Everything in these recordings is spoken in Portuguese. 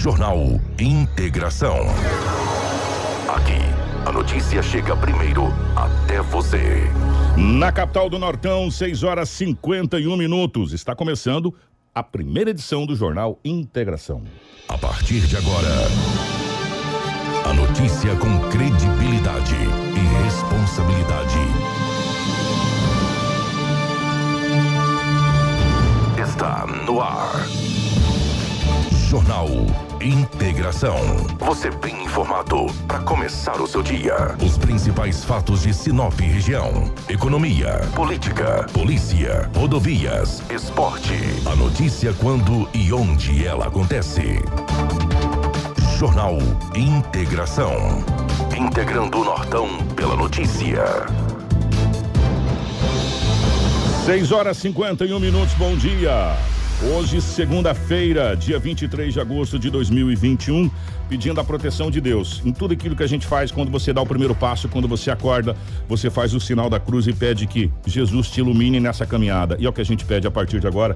Jornal Integração. Aqui, a notícia chega primeiro até você. Na capital do Nortão, 6 horas 51 minutos. Está começando a primeira edição do Jornal Integração. A partir de agora, a notícia com credibilidade e responsabilidade. Está no ar. Jornal Integração. Você bem informado para começar o seu dia. Os principais fatos de Sinop região: economia, política, polícia, rodovias, esporte. A notícia quando e onde ela acontece. Jornal Integração. Integrando o Nortão pela notícia. 6 horas 51 minutos, bom dia. Hoje, segunda-feira, dia 23 de agosto de 2021, pedindo a proteção de Deus. Em tudo aquilo que a gente faz, quando você dá o primeiro passo, quando você acorda, você faz o sinal da cruz e pede que Jesus te ilumine nessa caminhada. E é o que a gente pede a partir de agora,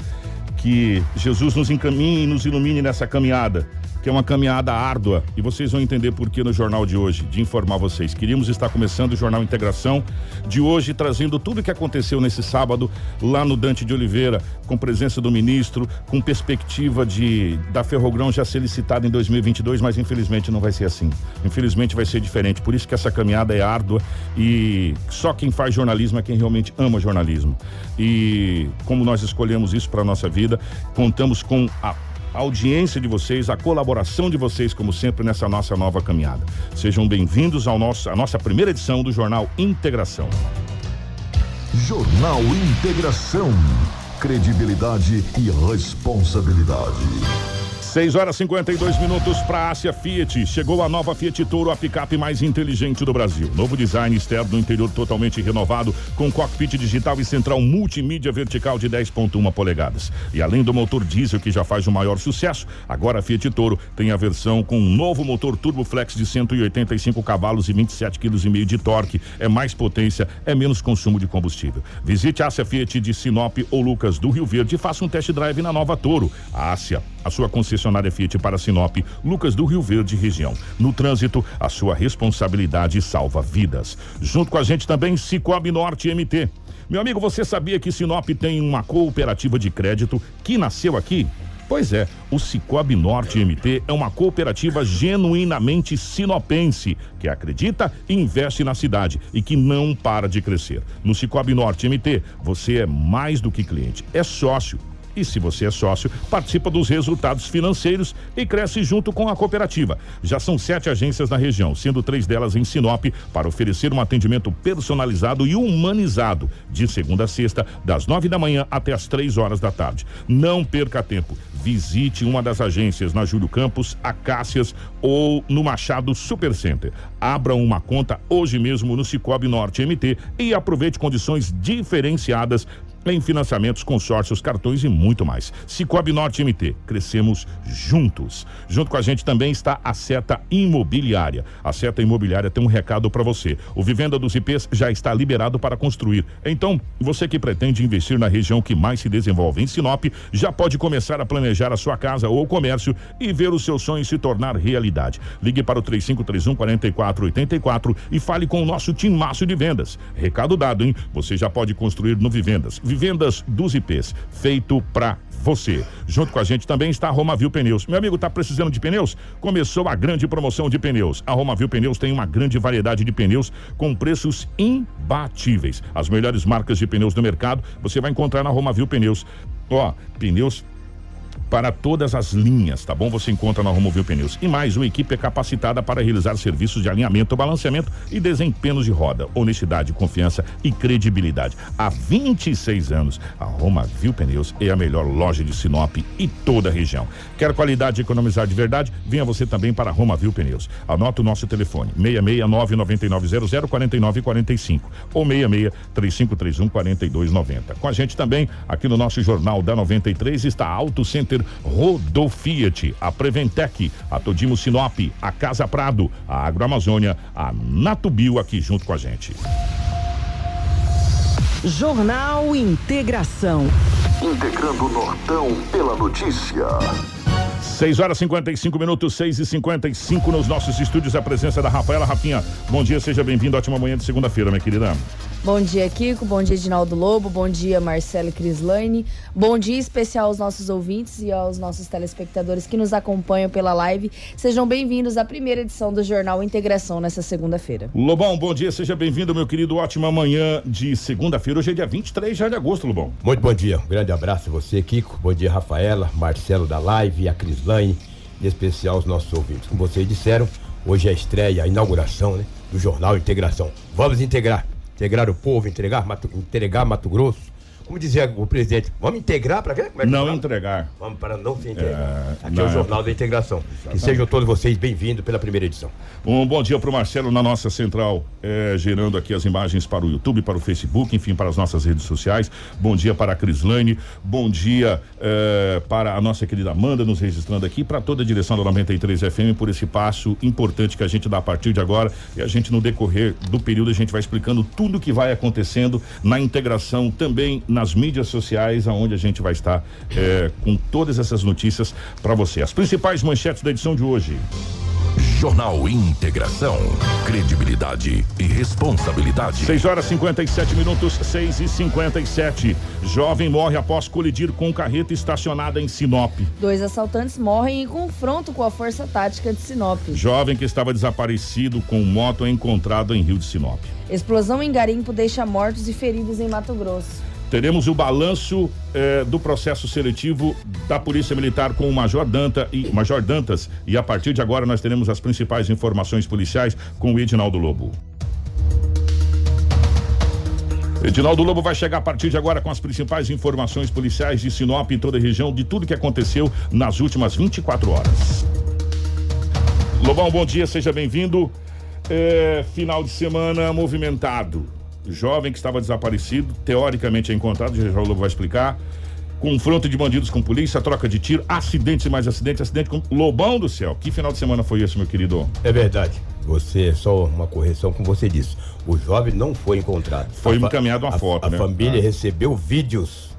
que Jesus nos encaminhe e nos ilumine nessa caminhada que é uma caminhada árdua e vocês vão entender por que no jornal de hoje, de informar vocês. Queríamos estar começando o Jornal Integração de hoje, trazendo tudo o que aconteceu nesse sábado lá no Dante de Oliveira, com presença do ministro, com perspectiva de da Ferrogrão já ser licitada em 2022, mas infelizmente não vai ser assim. Infelizmente vai ser diferente. Por isso que essa caminhada é árdua e só quem faz jornalismo é quem realmente ama jornalismo. E como nós escolhemos isso para nossa vida, contamos com a a audiência de vocês, a colaboração de vocês, como sempre, nessa nossa nova caminhada. Sejam bem-vindos ao nosso, à nossa primeira edição do Jornal Integração. Jornal Integração. Credibilidade e responsabilidade. 6 horas 52 minutos para Ásia Fiat. Chegou a nova Fiat Toro, a picape mais inteligente do Brasil. Novo design externo no interior totalmente renovado, com cockpit digital e central multimídia vertical de 10,1 polegadas. E além do motor diesel que já faz o maior sucesso, agora a Fiat Toro tem a versão com um novo motor Turbo Flex de 185 cavalos e 27,5 kg de torque. É mais potência, é menos consumo de combustível. Visite a Ásia Fiat de Sinop ou Lucas do Rio Verde e faça um test drive na nova Toro. A Ásia, a sua concessionária Fiat para Sinop, Lucas do Rio Verde região. No trânsito, a sua responsabilidade salva vidas. Junto com a gente também Cicobi Norte MT. Meu amigo, você sabia que Sinop tem uma cooperativa de crédito que nasceu aqui? Pois é, o Cicobi Norte MT é uma cooperativa genuinamente sinopense, que acredita e investe na cidade e que não para de crescer. No Cicobi Norte MT, você é mais do que cliente, é sócio e se você é sócio, participa dos resultados financeiros e cresce junto com a cooperativa. Já são sete agências na região, sendo três delas em Sinop, para oferecer um atendimento personalizado e humanizado, de segunda a sexta, das nove da manhã até as três horas da tarde. Não perca tempo. Visite uma das agências na Júlio Campos, Acácias ou no Machado Supercenter. Abra uma conta hoje mesmo no Cicobi Norte MT e aproveite condições diferenciadas em financiamentos, consórcios, cartões e muito mais. Cicobi Norte MT, crescemos juntos. Junto com a gente também está a Seta Imobiliária. A Seta Imobiliária tem um recado para você. O Vivenda dos IPs já está liberado para construir. Então, você que pretende investir na região que mais se desenvolve em Sinop, já pode começar a planejar a sua casa ou comércio e ver o seu sonho se tornar realidade. Ligue para o 3531 4484 e fale com o nosso timaço de vendas. Recado dado, hein? Você já pode construir no Vivendas vendas dos IPs, feito para você. Junto com a gente também está a Romavil Pneus. Meu amigo, tá precisando de pneus? Começou a grande promoção de pneus. A Romavil Pneus tem uma grande variedade de pneus com preços imbatíveis. As melhores marcas de pneus do mercado você vai encontrar na Romavil Pneus. Ó, pneus para todas as linhas, tá bom? Você encontra na Romovil Pneus. E mais, uma equipe é capacitada para realizar serviços de alinhamento, balanceamento e desempenhos de roda. Honestidade, confiança e credibilidade. Há 26 anos, a Romavil Pneus é a melhor loja de Sinop e toda a região. Quer qualidade e economizar de verdade? Venha você também para a Romavil Pneus. Anota o nosso telefone: 669 9900 4945 ou 66 3531 4290. Com a gente também, aqui no nosso Jornal da 93, está Auto Center Center, Rodofiat, a Preventec, a Todimo Sinop, a Casa Prado, a Agroamazônia, a Natubio aqui junto com a gente. Jornal Integração. Integrando o Nortão pela notícia. 6 horas 55 minutos, 6 e 55 nos nossos estúdios. A presença da Rafaela Rafinha. Bom dia, seja bem-vindo. Ótima manhã de segunda-feira, minha querida. Bom dia, Kiko. Bom dia, Edinaldo Lobo. Bom dia, Marcelo Crislane. Bom dia especial aos nossos ouvintes e aos nossos telespectadores que nos acompanham pela live. Sejam bem-vindos à primeira edição do Jornal Integração nessa segunda-feira. Lobão, bom dia, seja bem-vindo, meu querido. Ótima manhã de segunda-feira. Hoje é dia 23 já de agosto, Lobão. Muito bom dia. Um grande abraço a você, Kiko. Bom dia, Rafaela, Marcelo da live, a Crislane, em especial os nossos ouvintes. Como vocês disseram, hoje é a estreia, a inauguração né, do Jornal Integração. Vamos integrar integrar o povo, entregar Mato, entregar Mato Grosso, como dizia o presidente, vamos integrar para quê? É não entregar. Vamos para não se entregar. É, Aqui é o Jornal da Integração. Exatamente. Que sejam todos vocês bem-vindos pela primeira edição. Um bom dia para o Marcelo na nossa central, é, gerando aqui as imagens para o YouTube, para o Facebook, enfim, para as nossas redes sociais. Bom dia para a Crislane, bom dia é, para a nossa querida Amanda nos registrando aqui, para toda a direção da 93 FM por esse passo importante que a gente dá a partir de agora. E a gente, no decorrer do período, a gente vai explicando tudo o que vai acontecendo na integração também nas mídias sociais, aonde a gente vai estar é, com todas essas notícias para você. As principais manchetes da edição de hoje. Jornal Integração. Credibilidade e responsabilidade. 6 horas 57 minutos, 6 e 57. Jovem morre após colidir com carreta estacionada em Sinop. Dois assaltantes morrem em confronto com a Força Tática de Sinop. Jovem que estava desaparecido com moto é encontrado em Rio de Sinop. Explosão em garimpo deixa mortos e feridos em Mato Grosso. Teremos o balanço eh, do processo seletivo da Polícia Militar com o Major Danta e Major Dantas e a partir de agora nós teremos as principais informações policiais com o Edinaldo Lobo. Edinaldo Lobo vai chegar a partir de agora com as principais informações policiais de Sinop e toda a região de tudo que aconteceu nas últimas 24 horas. Lobão, bom dia, seja bem-vindo. É, final de semana movimentado jovem que estava desaparecido, teoricamente é encontrado, já o Lobo vai explicar. Confronto de bandidos com polícia, troca de tiro, acidentes e mais acidentes, acidente com Lobão do céu. Que final de semana foi esse, meu querido? É verdade. Você, só uma correção, como você disse. O jovem não foi encontrado. Foi encaminhado uma a, foto, a, né? A família ah. recebeu vídeos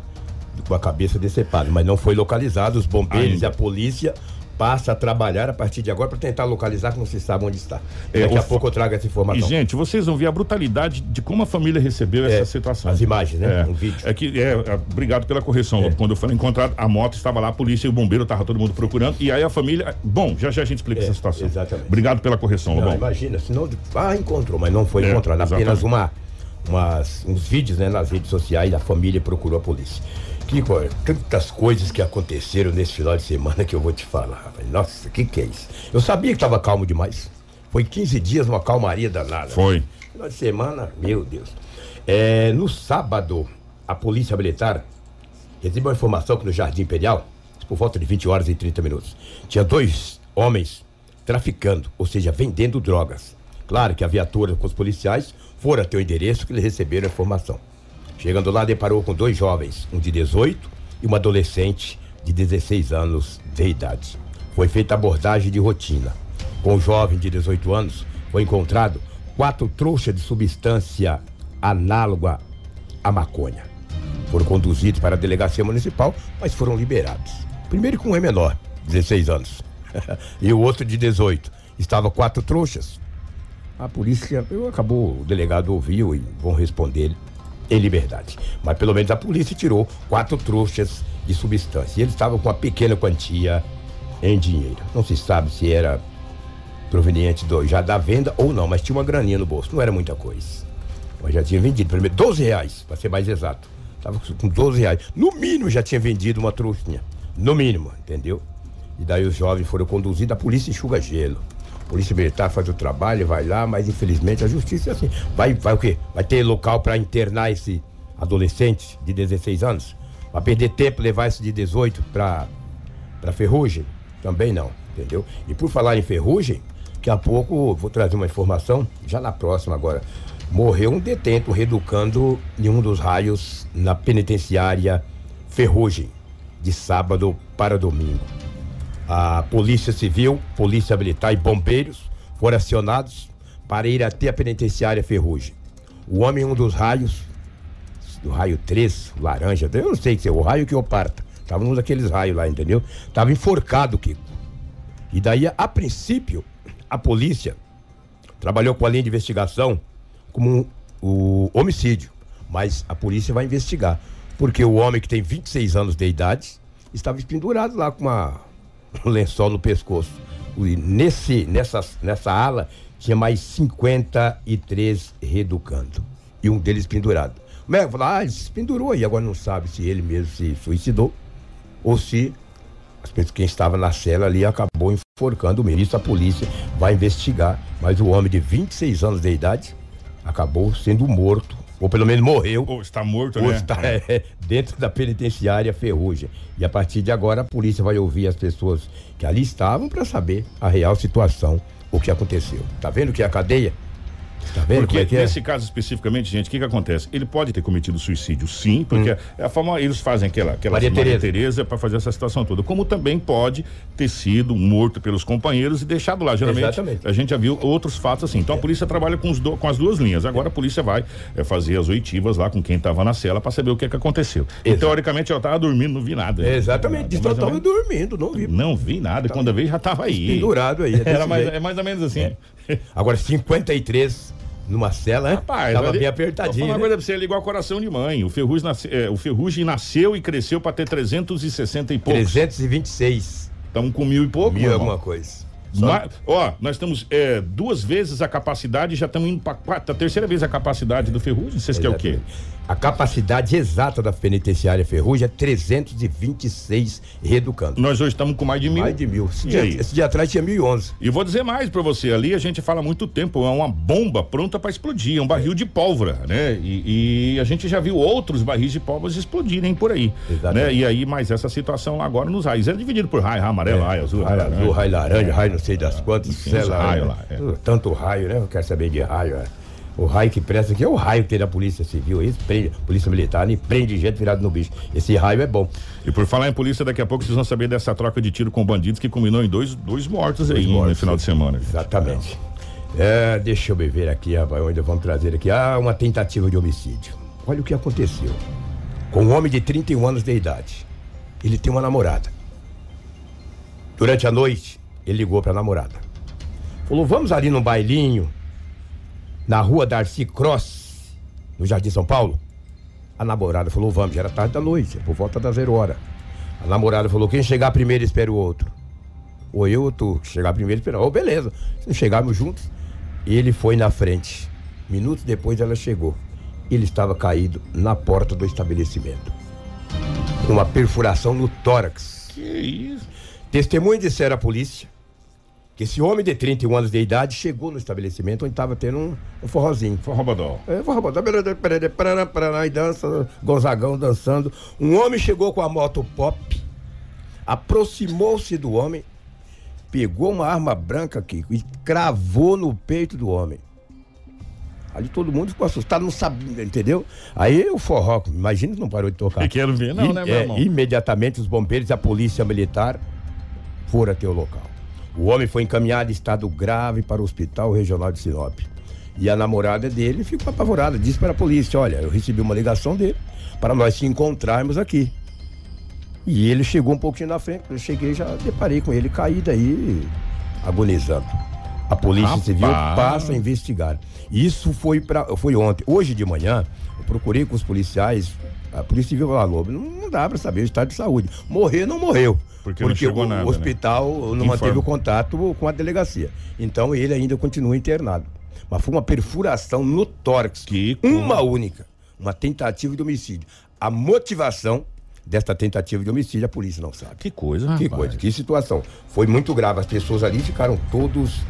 com a cabeça decepada, mas não foi localizado. Os bombeiros Ainda. e a polícia passa a trabalhar a partir de agora para tentar localizar que não se sabe onde está. É, Daqui a pouco eu trago essa informação. E, gente, vocês vão ver a brutalidade de como a família recebeu é, essa situação. As imagens, né? É, um vídeo. É que, é, é obrigado pela correção. É. Quando eu falei encontrado, a moto estava lá, a polícia e o bombeiro estava todo mundo procurando. E aí a família. Bom, já já a gente explica é, essa situação. Exatamente. Obrigado pela correção, não, Imagina, senão. Ah, encontrou, mas não foi encontrado. Apenas uma, umas, uns vídeos né, nas redes sociais, a família procurou a polícia. Kiko, tantas coisas que aconteceram nesse final de semana que eu vou te falar. Nossa, o que, que é isso? Eu sabia que estava calmo demais. Foi 15 dias uma calmaria danada. Foi. Final de semana, meu Deus. É, no sábado, a Polícia Militar recebeu uma informação que no Jardim Imperial, por volta de 20 horas e 30 minutos, tinha dois homens traficando, ou seja, vendendo drogas. Claro que a viatura com os policiais foram até o endereço que eles receberam a informação. Chegando lá, deparou com dois jovens, um de 18 e uma adolescente de 16 anos de idade. Foi feita abordagem de rotina. Com o jovem de 18 anos, foi encontrado quatro trouxas de substância análoga à maconha. Foram conduzidos para a delegacia municipal, mas foram liberados. Primeiro com um é menor, 16 anos, e o outro de 18. Estava quatro trouxas. A polícia, eu acabou, o delegado ouviu e vão responder em liberdade. Mas pelo menos a polícia tirou quatro trouxas de substância. E eles estavam com uma pequena quantia em dinheiro. Não se sabe se era proveniente do, já da venda ou não, mas tinha uma graninha no bolso. Não era muita coisa. Mas já tinha vendido, primeiro, 12 reais, para ser mais exato. Estava com 12 reais. No mínimo já tinha vendido uma trouxinha. No mínimo, entendeu? E daí os jovens foram conduzidos, a polícia enxuga gelo. Polícia Militar faz o trabalho, vai lá, mas infelizmente a justiça é assim. Vai, vai o quê? Vai ter local para internar esse adolescente de 16 anos? Vai perder tempo levar esse de 18 para para ferrugem? Também não, entendeu? E por falar em ferrugem, daqui a pouco vou trazer uma informação, já na próxima agora. Morreu um detento reeducando em um dos raios na penitenciária Ferrugem, de sábado para domingo. A Polícia Civil, Polícia Militar e bombeiros foram acionados para ir até a penitenciária Ferrugem. O homem, um dos raios, do raio 3, laranja, eu não sei se é o raio que o parta, Tava num daqueles raios lá, entendeu? Tava enforcado, Kiko. E daí, a princípio, a polícia trabalhou com a linha de investigação como o homicídio. Mas a polícia vai investigar. Porque o homem que tem 26 anos de idade estava pendurado lá com uma, um lençol no pescoço. E nesse, nessa, nessa ala tinha mais 53 reeducando. E um deles pendurado. O médico falou, ah, ele se pendurou aí, agora não sabe se ele mesmo se suicidou ou se quem estava na cela ali acabou enforcando mesmo. Isso a polícia vai investigar. Mas o homem de 26 anos de idade acabou sendo morto ou pelo menos morreu. Ou está morto, ou né? está é, dentro da penitenciária Ferrugem. E a partir de agora a polícia vai ouvir as pessoas que ali estavam para saber a real situação, o que aconteceu. Tá vendo que é a cadeia? Tá vendo porque é é? nesse caso especificamente, gente, o que que acontece? Ele pode ter cometido suicídio, sim, porque é a forma eles fazem aquela, aquela Maria Tereza. Tereza para fazer essa situação toda. Como também pode ter sido morto pelos companheiros e deixado lá. Geralmente Exatamente. a gente já viu outros fatos assim. Então a polícia trabalha com, do- com as duas linhas. Agora a polícia vai é, fazer as oitivas lá com quem estava na cela para saber o que que aconteceu. E, teoricamente eu tava dormindo, não vi nada. Exatamente, disse que eu estava dormindo, não vi. Não vi nada. Quando eu vi já tava aí. Pendurado aí. é Era mais, é mais ou menos assim. Agora 53 numa cela, hein? Rapaz, Tava ali- bem Vou falar apertadinho. uma né? coisa pra você, ele é igual coração de mãe. O Ferrugem, nasce- é, o Ferrugem nasceu e cresceu pra ter 360 e poucos. 326 Estamos com mil e pouco. mil alguma coisa. Ó, nós estamos é, duas vezes a capacidade já estamos indo pra quarta, a terceira vez a capacidade do Ferrugem. Vocês querem o quê? A capacidade exata da penitenciária Ferrugem é 326 reeducando. Nós hoje estamos com mais de mil. Mais de mil. Esse dia, esse dia atrás tinha 1011. E vou dizer mais pra você, ali a gente fala há muito tempo, é uma bomba pronta pra explodir, é um barril de pólvora, né? E, e a gente já viu outros barris de pólvora explodirem por aí, Exatamente. né? E aí, mas essa situação lá agora nos raios, é dividido por raio, raio amarelo, raio azul, Raio raio azul, laranja. raio laranja, raio não sei das quantas, sei lá. raios né? lá, é. Tanto raio, né? Eu quero saber de raio. é. O raio que presta aqui é o raio que tem da Polícia Civil. Esse prende, Polícia Militar, nem prende gente virado no bicho. Esse raio é bom. E por falar em polícia, daqui a pouco vocês vão saber dessa troca de tiro com bandidos que culminou em dois, dois mortos aí no mortos, final de semana. gente. Exatamente. É, deixa eu ver aqui, rapaz, onde vamos trazer aqui. Ah, uma tentativa de homicídio. Olha o que aconteceu. Com um homem de 31 anos de idade. Ele tem uma namorada. Durante a noite, ele ligou pra namorada. Falou: vamos ali num bailinho, na rua Darcy Cross, no Jardim São Paulo. A namorada falou: vamos, já era tarde da noite, por volta das zero hora. A namorada falou: quem chegar primeiro espera o outro. Ou eu ou tu, chegar primeiro espera. Ô, beleza. Se chegarmos juntos, ele foi na frente. Minutos depois ela chegou. Ele estava caído na porta do estabelecimento. Com uma perfuração no tórax. Que isso? Testemunhas disseram à polícia que esse homem de 31 anos de idade chegou no estabelecimento onde estava tendo um, um forrozinho. Forrobadol. É, parará, e dança, Gonzagão dançando. Um homem chegou com a moto pop, aproximou-se do homem, pegou uma arma branca aqui e cravou no peito do homem. Ali todo mundo ficou assustado, não sabia, entendeu? Aí o forró, imagina que não parou de tocar. Eu quero ver, não, I- né, meu é, irmão? Imediatamente os bombeiros e a polícia militar foram até o local. O homem foi encaminhado em estado grave para o Hospital Regional de Sinop. E a namorada dele ficou apavorada, disse para a polícia: Olha, eu recebi uma ligação dele para nós se encontrarmos aqui. E ele chegou um pouquinho na frente, eu cheguei já deparei com ele caído aí, agonizando. A Polícia Rapaz. Civil passa a investigar. Isso foi, pra, foi ontem. Hoje de manhã, eu procurei com os policiais. A Polícia Civil falou, Lobo, não, dá para saber o estado de saúde. Morrer não morreu. Porque chegou o, nada, né? hospital não Informa. manteve o contato com a delegacia. Então ele ainda continua internado. Mas foi uma perfuração no tórax. Que uma única. Uma tentativa de homicídio. A motivação desta tentativa de homicídio a polícia não sabe. Que coisa, Que rapaz. coisa, que situação. Foi muito grave. As pessoas ali ficaram todos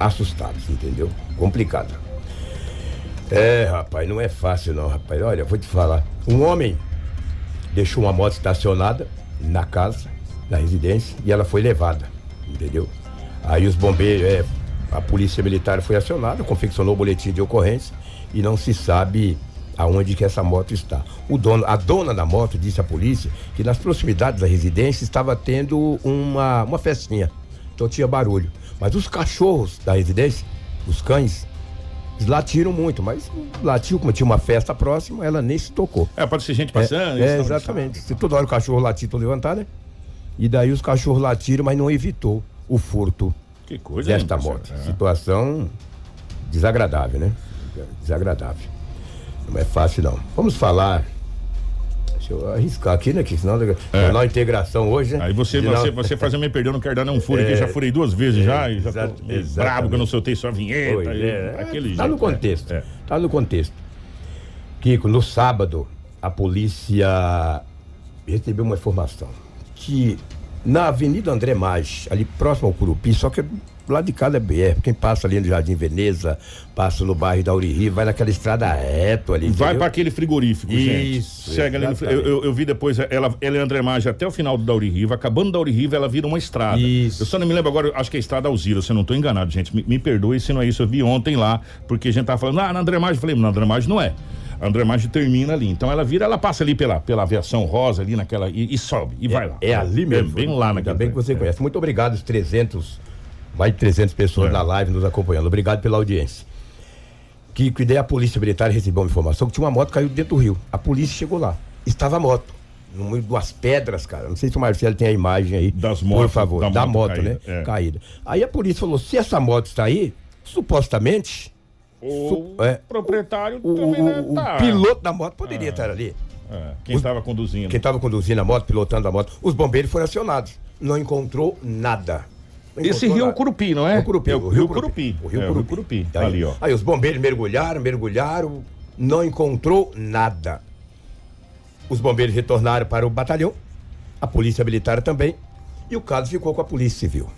assustados, entendeu? Complicado. É, rapaz, não é fácil não, rapaz. Olha, vou te falar. Um homem deixou uma moto estacionada na casa, na residência, e ela foi levada, entendeu? Aí os bombeiros, é, a polícia militar foi acionada, confeccionou o boletim de ocorrência e não se sabe aonde que essa moto está. O dono, a dona da moto disse à polícia que nas proximidades da residência estava tendo uma, uma festinha. Então tinha barulho. Mas os cachorros da residência, os cães, Eles latiram muito, mas latiu, como tinha uma festa próxima, ela nem se tocou. É, pode ser gente passando. É, é exatamente. Se toda hora o cachorro latir, tô levantar, né? E daí os cachorros latiram, mas não evitou o furto que coisa, desta moto. É. Situação desagradável, né? Desagradável. Não é fácil, não. Vamos falar Deixa eu arriscar aqui, né? Que senão é. na integração hoje, né? Aí você, senão... você, você faz eu me perder, eu não quero dar um furo é, aqui, já furei duas vezes é, já, e já tô brabo que eu não soltei sua vinheta. Pois, e, é, aquele tá jeito, no contexto. É. Tá no contexto. Kiko, no sábado, a polícia recebeu uma informação que na Avenida André Maggi, ali próximo ao Curupi, só que lá de cada é BR. Quem passa ali no Jardim Veneza, passa no bairro da Uri vai naquela estrada reto ali. Vai para aquele frigorífico, Isso, gente. Chega ali no, eu, eu, eu, vi depois, ela, ela é André Maggi até o final do Dauri Riva, acabando da Uri ela vira uma estrada. Isso. Eu só não me lembro agora, acho que é a estrada Alzira, se eu não estou enganado, gente. Me, me, perdoe se não é isso, eu vi ontem lá, porque a gente tava falando, ah, na André Maggi, eu falei, na André Maggi não é. A André Maggi termina ali. Então ela vira, ela passa ali pela, pela aviação rosa ali naquela e, e sobe e é, vai lá. É ali mesmo. É bem lá naquela. Ainda bem que você é. conhece. Muito obrigado, os 300 mais de 300 pessoas é. na live nos acompanhando. Obrigado pela audiência. Que, que daí a polícia militar recebeu uma informação que tinha uma moto caiu dentro do rio. A polícia chegou lá. Estava a moto. No meio das pedras, cara. Não sei se o Marcelo tem a imagem aí. Das motos. Por favor. Da, da moto, moto caída, né? É. Caída. Aí a polícia falou: se essa moto está aí, supostamente. O su é, proprietário o, também o, tá. o piloto da moto poderia é. estar ali. É. Quem estava conduzindo. Quem estava conduzindo a moto, pilotando a moto. Os bombeiros foram acionados. Não encontrou nada. Esse rio é o Curupi, não é? É o Curupi. É o, rio Curupi. O rio é, Curupi. Curupi. Aí, ali, ó. Aí os bombeiros mergulharam, mergulharam, não encontrou nada. Os bombeiros retornaram para o batalhão, a polícia militar também, e o caso ficou com a polícia civil.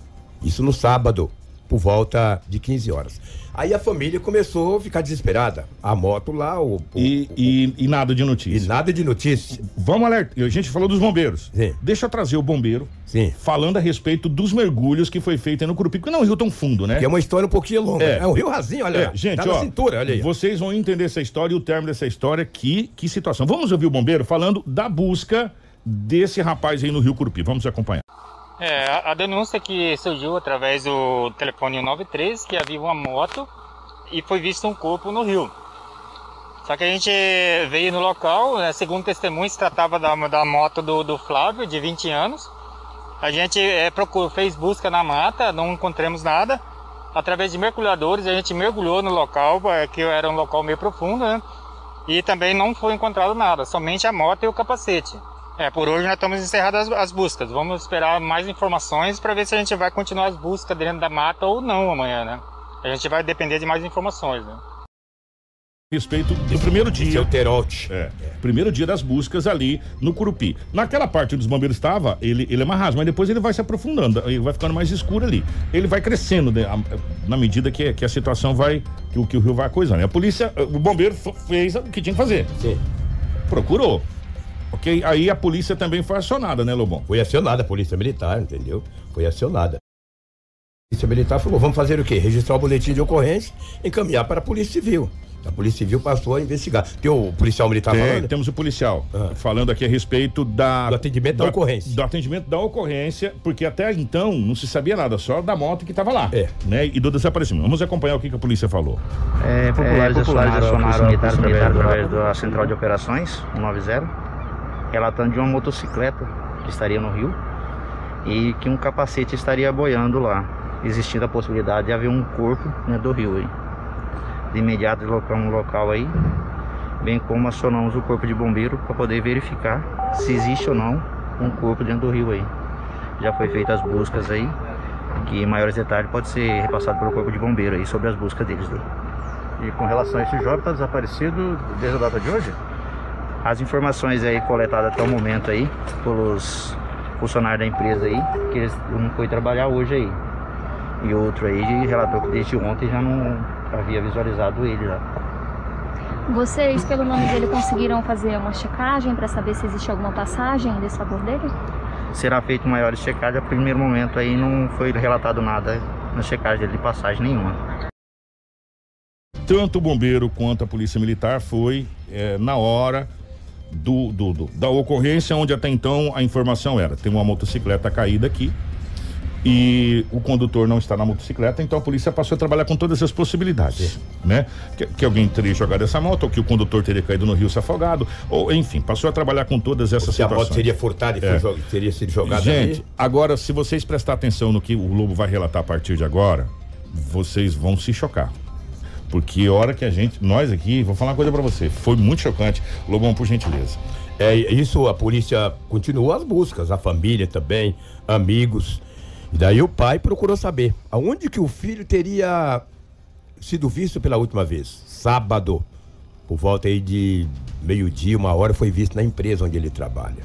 Isso no sábado, por volta de 15 horas. Aí a família começou a ficar desesperada. A moto lá, o. o e, e, e, nada de notícia. E nada de notícia. Vamos alertar. A gente falou dos bombeiros. Sim. Deixa eu trazer o bombeiro. Sim. Falando a respeito dos mergulhos que foi feito no Curupi. Porque não é um rio tão fundo, né? Que é uma história um pouquinho longa. É, é um rio rasinho, olha. É, gente, tá ó, cintura, olha aí. Vocês vão entender essa história e o termo dessa história. Que, que situação. Vamos ouvir o bombeiro falando da busca desse rapaz aí no rio Curupi. Vamos acompanhar. É, a, denúncia que surgiu através do telefone 93 que havia uma moto e foi visto um corpo no rio. Só que a gente veio no local, né, segundo testemunho, se tratava da, da moto do, do Flávio, de 20 anos. A gente é, procurou, fez busca na mata, não encontramos nada. Através de mergulhadores, a gente mergulhou no local, é, que era um local meio profundo, né? E também não foi encontrado nada, somente a moto e o capacete. É, por hoje nós estamos encerrando as, as buscas. Vamos esperar mais informações para ver se a gente vai continuar as buscas dentro da mata ou não amanhã, né? A gente vai depender de mais informações, né? respeito do primeiro dia. Seu Terote. É, primeiro dia das buscas ali no Curupi. Naquela parte onde os bombeiros estavam, ele, ele é mais raso, mas depois ele vai se aprofundando, ele vai ficando mais escuro ali. Ele vai crescendo né, na medida que, que a situação vai, que, que o rio vai coisando. A polícia, o bombeiro fez o que tinha que fazer. Sim. Procurou. Ok? Aí a polícia também foi acionada, né, Lobão? Foi acionada, a polícia militar, entendeu? Foi acionada. A polícia militar falou: vamos fazer o quê? Registrar o boletim de ocorrência e encaminhar para a Polícia Civil. A Polícia Civil passou a investigar. Tem o policial militar Tem, falando? Temos o policial ah. falando aqui a respeito da. Do atendimento da, da, ocorrência. Do atendimento da ocorrência, porque até então não se sabia nada, só da moto que estava lá. É. Né, e do desaparecimento. Vamos acompanhar o que, que a polícia falou. É, populares, é, populares acionaram, a Polícia Militar através da Central de Operações 190, relatando de uma motocicleta que estaria no rio e que um capacete estaria boiando lá existindo a possibilidade de haver um corpo né, do rio aí. De imediato deslocamos um local aí, bem como acionamos o corpo de bombeiro para poder verificar se existe ou não um corpo dentro do rio aí. Já foi feitas as buscas aí, que maiores detalhes pode ser repassado pelo corpo de bombeiro aí sobre as buscas deles. E com relação a esse jovem, está desaparecido desde a data de hoje? As informações aí coletadas até o momento aí, pelos funcionários da empresa aí, que eles não foi trabalhar hoje aí. E outro aí relatou que desde ontem já não havia visualizado ele lá. Vocês, pelo nome dele, conseguiram fazer uma checagem para saber se existe alguma passagem desse favor dele? Será feito maiores checagens. A primeiro momento aí não foi relatado nada na checagem dele de passagem nenhuma. Tanto o bombeiro quanto a polícia militar foi é, na hora do, do, do, da ocorrência, onde até então a informação era: tem uma motocicleta caída aqui, e o condutor não está na motocicleta, então a polícia passou a trabalhar com todas as possibilidades, né? Que, que, alguém teria jogado essa moto, ou que o condutor teria caído no rio se afogado, ou enfim, passou a trabalhar com todas essas ou se situações. a moto seria furtada e é. teria sido jogada Gente, ali. agora se vocês prestar atenção no que o Lobo vai relatar a partir de agora, vocês vão se chocar. Porque a hora que a gente, nós aqui, vou falar uma coisa para você, foi muito chocante. Lobão, por gentileza. É isso, a polícia continuou as buscas, a família também, amigos. E daí o pai procurou saber aonde que o filho teria sido visto pela última vez. Sábado, por volta aí de meio-dia, uma hora, foi visto na empresa onde ele trabalha.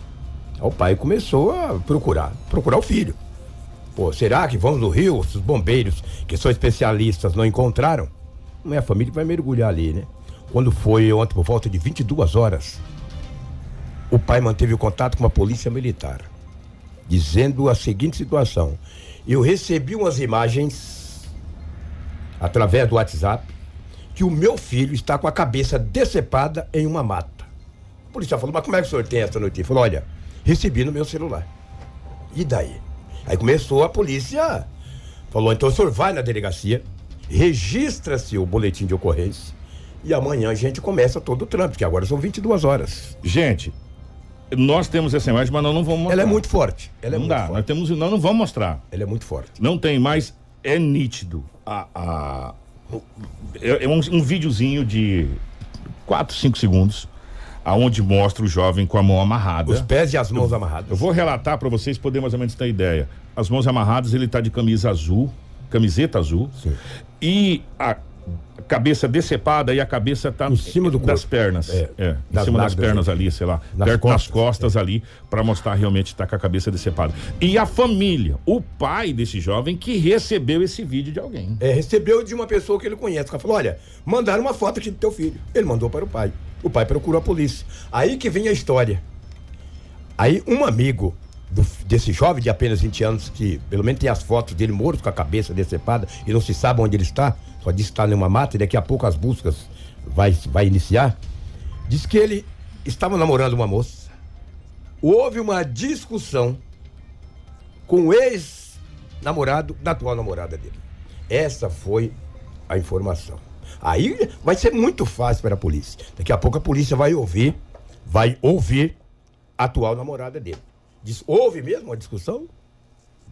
O pai começou a procurar, procurar o filho. Pô, será que vamos no rio? Os bombeiros, que são especialistas, não encontraram? Não é a família vai mergulhar ali, né? Quando foi ontem, por volta de 22 horas, o pai manteve o contato com a polícia militar, dizendo a seguinte situação: Eu recebi umas imagens através do WhatsApp que o meu filho está com a cabeça decepada em uma mata. O policial falou: Mas como é que o senhor tem essa notícia? Ele falou: Olha, recebi no meu celular. E daí? Aí começou a polícia. Falou: Então o senhor vai na delegacia, registra-se o boletim de ocorrência e amanhã a gente começa todo o trâmite, que agora são 22 horas. Gente, nós temos essa imagem, mas nós não vamos mostrar. Ela é muito forte. Ela é não dá, forte. nós temos, nós não vamos mostrar. Ela é muito forte. Não tem, mas é nítido. A, a, é, é um, um videozinho de 4, 5 segundos aonde mostra o jovem com a mão amarrada. Os pés e as mãos eu, amarradas. Eu vou relatar para vocês poderem mais ou menos ter ideia. As mãos amarradas, ele está de camisa azul, camiseta azul. Sim. E a cabeça decepada e a cabeça tá em cima do das pernas. É, é em cima das pernas ali, sei lá, nas perto costas, das costas é. ali, para mostrar realmente tá com a cabeça decepada. E a família, o pai desse jovem que recebeu esse vídeo de alguém. É, recebeu de uma pessoa que ele conhece. Que falou: olha, mandaram uma foto aqui do teu filho. Ele mandou para o pai. O pai procurou a polícia. Aí que vem a história. Aí um amigo do, desse jovem de apenas 20 anos, que pelo menos tem as fotos dele morto com a cabeça decepada e não se sabe onde ele está, só diz que está numa mata e daqui a pouco as buscas vai, vai iniciar. Diz que ele estava namorando uma moça. Houve uma discussão com o ex-namorado da atual namorada dele. Essa foi a informação. Aí vai ser muito fácil para a polícia. Daqui a pouco a polícia vai ouvir, vai ouvir a atual namorada dele. Houve mesmo uma discussão?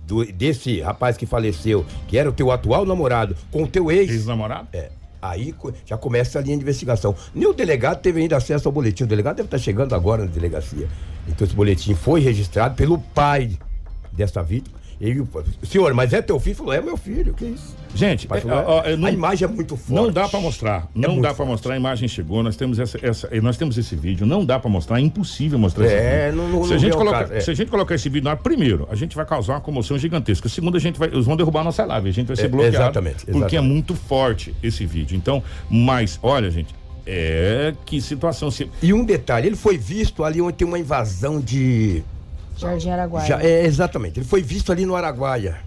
Do, desse rapaz que faleceu, que era o teu atual namorado, com o teu ex. Ex-namorado? É. Aí já começa a linha de investigação. Nem o delegado teve ainda acesso ao boletim. O delegado deve estar chegando agora na delegacia. Então esse boletim foi registrado pelo pai dessa vítima ele, senhor, mas é teu filho? Falou, é meu filho, que isso? Gente, é, falou, é, não, a imagem é muito forte. Não dá para mostrar, é não dá para mostrar. A imagem chegou, nós temos essa, essa nós temos esse vídeo. Não dá para mostrar, é impossível mostrar esse é, vídeo. Não, não, se, a gente colocar, é. se a gente colocar esse vídeo no ar, primeiro, a gente vai causar uma comoção gigantesca. Segundo, a gente vai, eles vão derrubar a nossa live, a gente vai ser é, bloqueado. Exatamente, exatamente. Porque é muito forte esse vídeo. Então, mas, olha, gente, é que situação. Se... E um detalhe, ele foi visto ali onde tem uma invasão de Jardim Araguaia. Já, é, exatamente. Ele foi visto ali no Araguaia.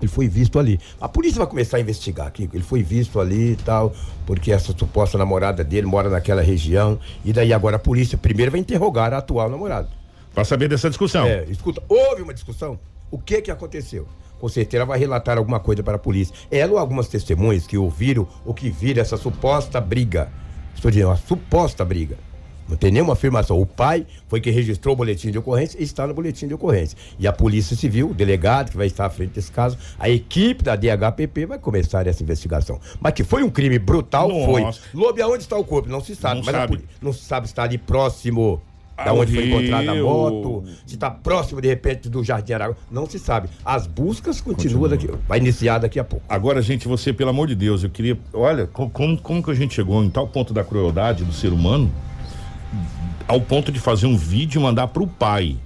Ele foi visto ali. A polícia vai começar a investigar aqui. Ele foi visto ali e tal, porque essa suposta namorada dele mora naquela região. E daí agora a polícia primeiro vai interrogar a atual namorada. Para saber dessa discussão. É, escuta, houve uma discussão. O que que aconteceu? Com certeza ela vai relatar alguma coisa para a polícia. Ela ou algumas testemunhas que ouviram ou que viram essa suposta briga. Estou dizendo, uma suposta briga. Não tem nenhuma afirmação. O pai foi quem registrou o boletim de ocorrência e está no boletim de ocorrência. E a Polícia Civil, o delegado que vai estar à frente desse caso, a equipe da DHPP vai começar essa investigação. Mas que foi um crime brutal, Nossa. foi. Lobe, aonde está o corpo? Não se sabe. Não mas sabe. não se sabe se está ali próximo da onde foi encontrada a moto, se está próximo de repente do Jardim Aragua, não se sabe. As buscas continuam Continua. daqui, vai iniciar daqui a pouco. Agora, gente, você, pelo amor de Deus, eu queria, olha, como, como que a gente chegou em tal ponto da crueldade do ser humano? Ao ponto de fazer um vídeo e mandar pro pai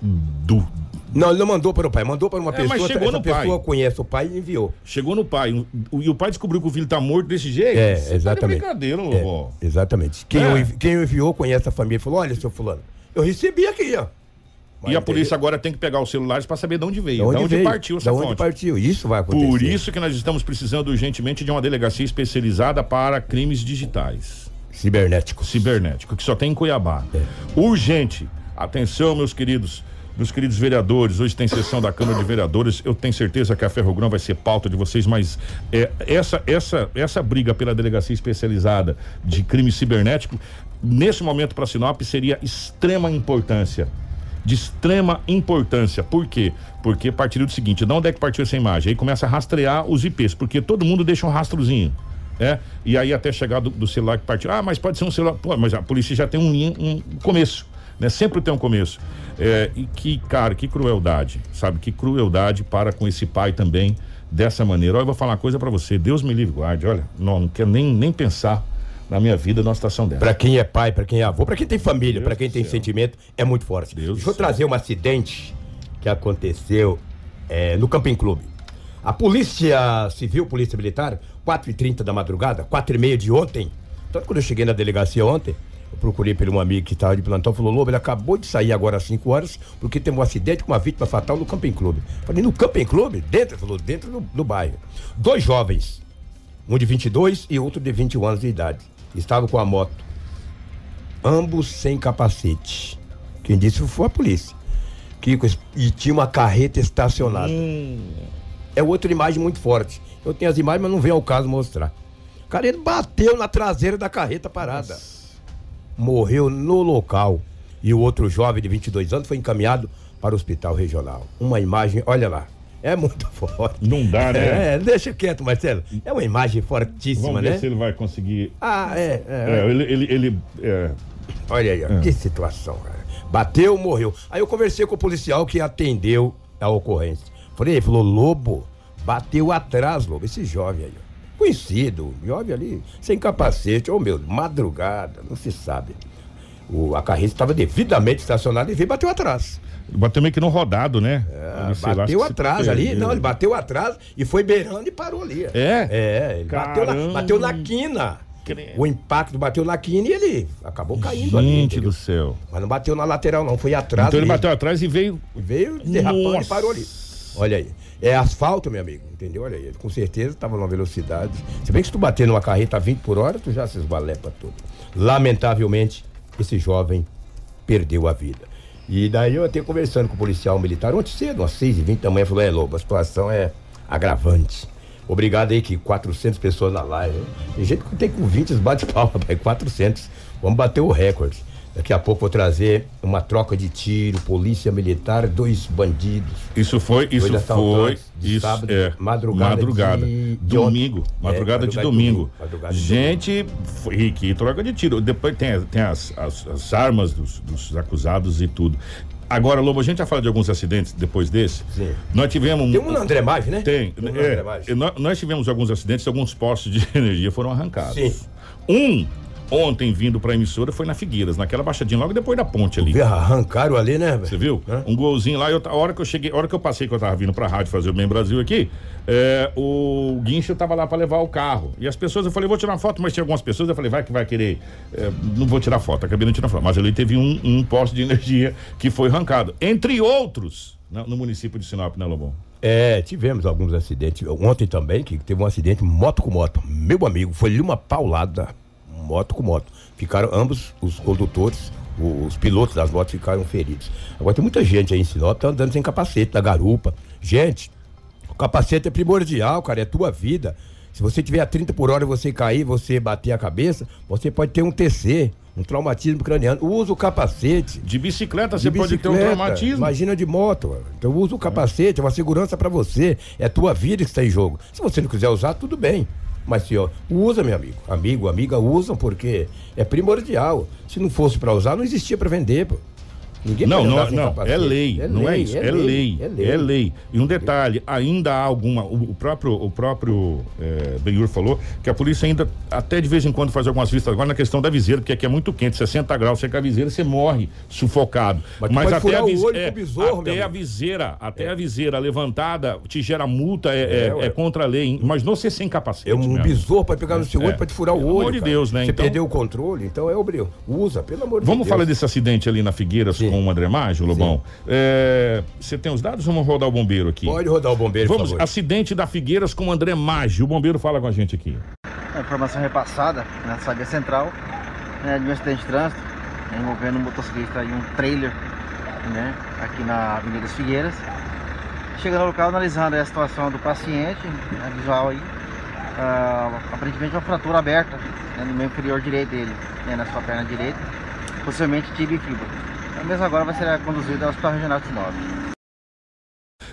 do. Não, ele não mandou para o pai, mandou para uma é, pessoa. Mas chegou no pessoa pai. conhece o pai e enviou. Chegou no pai. O, e o pai descobriu que o filho tá morto desse jeito? É, Você exatamente. Tá de brincadeira, é, Exatamente. Quem, é. quem enviou conhece a família falou: olha, seu fulano, eu recebi aqui, ó. E a polícia agora tem que pegar os celulares para saber de onde veio, de onde, de onde veio, partiu essa de onde fonte. partiu, isso vai acontecer. Por isso que nós estamos precisando urgentemente de uma delegacia especializada para crimes digitais. Cibernético. Cibernético, que só tem em Cuiabá. É. Urgente. Atenção, meus queridos Meus queridos vereadores, hoje tem sessão da Câmara de Vereadores. Eu tenho certeza que a Ferrogrão vai ser pauta de vocês, mas é, essa, essa, essa briga pela delegacia especializada de crime cibernético, nesse momento para Sinop, seria extrema importância de extrema importância. Por quê? Porque partiu do seguinte, de onde é que partiu essa imagem? Aí começa a rastrear os IPs, porque todo mundo deixa um rastrozinho. É, e aí até chegar do, do celular que partiu. Ah, mas pode ser um celular. Pô, mas a polícia já tem um, um começo, né? Sempre tem um começo. É, e que, cara, que crueldade, sabe? Que crueldade para com esse pai também dessa maneira. Olha, eu vou falar uma coisa para você. Deus me livre, guarde. Olha, não, não quero nem, nem pensar na minha vida numa situação dessa. Para quem é pai, para quem é avô, para quem tem família, para quem tem céu. sentimento, é muito forte. Deus Deixa eu trazer um acidente que aconteceu é, no Camping Clube. A Polícia Civil, Polícia Militar, 4h30 da madrugada, 4h30 de ontem. Então, quando eu cheguei na delegacia ontem, eu procurei por um amigo que estava de plantão, falou, Lobo, ele acabou de sair agora às 5 horas, porque teve um acidente com uma vítima fatal no Camping Clube. Falei, no Camping Clube? Dentro? Ele falou, dentro do, do bairro. Dois jovens, um de 22 e outro de 21 anos de idade estavam com a moto, ambos sem capacete. Quem disse foi a polícia. Que, e tinha uma carreta estacionada. Hum. É outra imagem muito forte. Eu tenho as imagens, mas não vem ao caso mostrar. O cara ele bateu na traseira da carreta parada. Nossa. Morreu no local. E o outro jovem de 22 anos foi encaminhado para o hospital regional. Uma imagem, olha lá. É muito forte. Não dá, né? É, deixa quieto, Marcelo. É uma imagem fortíssima, Vamos né? ver se ele vai conseguir. Ah, é. é, é ele, ele, ele é... Olha aí, é. que situação, cara. Bateu, morreu. Aí eu conversei com o policial que atendeu a ocorrência. Ele falou, Lobo, bateu atrás, Lobo, esse jovem aí, ó. Conhecido, jovem ali, sem capacete, ô oh, meu, madrugada, não se sabe. O, a carreta estava devidamente estacionada e veio bateu atrás. Bateu meio que no rodado, né? É, bateu atrás ali. Não, ele bateu atrás e foi beirando e parou ali. É? É, ele bateu na, bateu na quina. O impacto bateu na quina e ele acabou caindo Gente ali. Gente do céu. Mas não bateu na lateral, não. Foi atrás. Então ele bateu atrás e veio. Veio derrapando Nossa. e parou ali. Olha aí. É asfalto, meu amigo, entendeu? Olha aí. Com certeza estava numa velocidade. Se bem que se tu bater numa carreta a 20 por hora, tu já se esvalepa tudo. Lamentavelmente, esse jovem perdeu a vida. E daí eu até conversando com o policial militar, ontem cedo, às 6h20 da manhã, falou: é, Lobo, a situação é agravante. Obrigado aí que 400 pessoas na live. Tem gente que tem com 20 bate palma, pai, 400. Vamos bater o recorde. Daqui a pouco vou trazer uma troca de tiro, polícia militar, dois bandidos. Isso foi, isso foi, isso sábado, é, madrugada, madrugada de, domingo, de madrugada, é, madrugada, de domingo. Madrugada Gente, foi, que troca de tiro. Depois tem, tem as, as, as armas dos, dos acusados e tudo. Agora, Lobo, a gente já fala de alguns acidentes depois desse. Sim. Nós tivemos. Tem um no André Mais, né? Tem. Um é, nós, nós, tivemos alguns acidentes, alguns postos de energia foram arrancados. Sim. Um ontem vindo para a emissora foi na Figueiras, naquela baixadinha logo depois da ponte ali. Arrancaram ali, né? Você viu? Um golzinho lá, eu, a hora que eu cheguei, a hora que eu passei que eu tava vindo para a rádio fazer o Bem Brasil aqui, é, o guincho tava lá para levar o carro. E as pessoas, eu falei, vou tirar uma foto, mas tinha algumas pessoas, eu falei, vai que vai querer. É, não vou tirar foto, acabei não tirando foto. Mas ali teve um, um poste de energia que foi arrancado. Entre outros, no, no município de Sinop, né, Lobão? É, tivemos alguns acidentes. Ontem também, que teve um acidente moto com moto. Meu amigo, foi ali uma paulada moto com moto. Ficaram ambos os condutores, os pilotos das motos ficaram feridos. Agora tem muita gente aí em Sinop tá andando sem capacete, na garupa. Gente, o capacete é primordial, cara, é tua vida. Se você tiver a 30 por hora e você cair, você bater a cabeça, você pode ter um TC, um traumatismo craniano. Usa o capacete. De bicicleta de você bicicleta, pode ter um traumatismo. Imagina de moto. Então usa o capacete, é uma segurança para você. É tua vida que está em jogo. Se você não quiser usar, tudo bem. Mas, senhor, usa, meu amigo. Amigo, amiga, usam porque é primordial. Se não fosse para usar, não existia para vender, pô. Ninguém não, não, não, é lei, é não é lei, é isso, é, é, lei, é, lei, é lei. E um detalhe, ainda há alguma, o, próprio, o próprio é, Benhur falou que a polícia ainda, até de vez em quando faz algumas vistas agora na questão da viseira, porque aqui é muito quente, 60 graus, você com a viseira, você morre sufocado. Mas, Mas até, a, vis, é, besouro, até a viseira, até é. a viseira levantada te gera multa, é, é, é contra a lei. Mas não ser sem capacete. É um mesmo. besouro para pegar no seu olho, para te furar o olho. Pelo amor de Deus, né? Você então... perdeu o controle, então é obrigado. Usa, pelo amor de Deus. Vamos falar desse acidente ali na Figueiras Sim com o André Mágio, Lobão. É, você tem os dados? Vamos rodar o bombeiro aqui. Pode rodar o bombeiro, Vamos, acidente da Figueiras com o André Mágio. O bombeiro fala com a gente aqui. A informação repassada na saga central né, de um acidente de trânsito né, envolvendo um motociclista e um trailer né, aqui na Avenida das Figueiras. Chegando no local, analisando a situação do paciente, né, visual aí, ah, aparentemente uma fratura aberta né, no meio inferior direito dele, né, na sua perna direita, possivelmente tibia e fibra. Então, mesmo agora vai ser conduzido ao Hospital Regional de Sinop.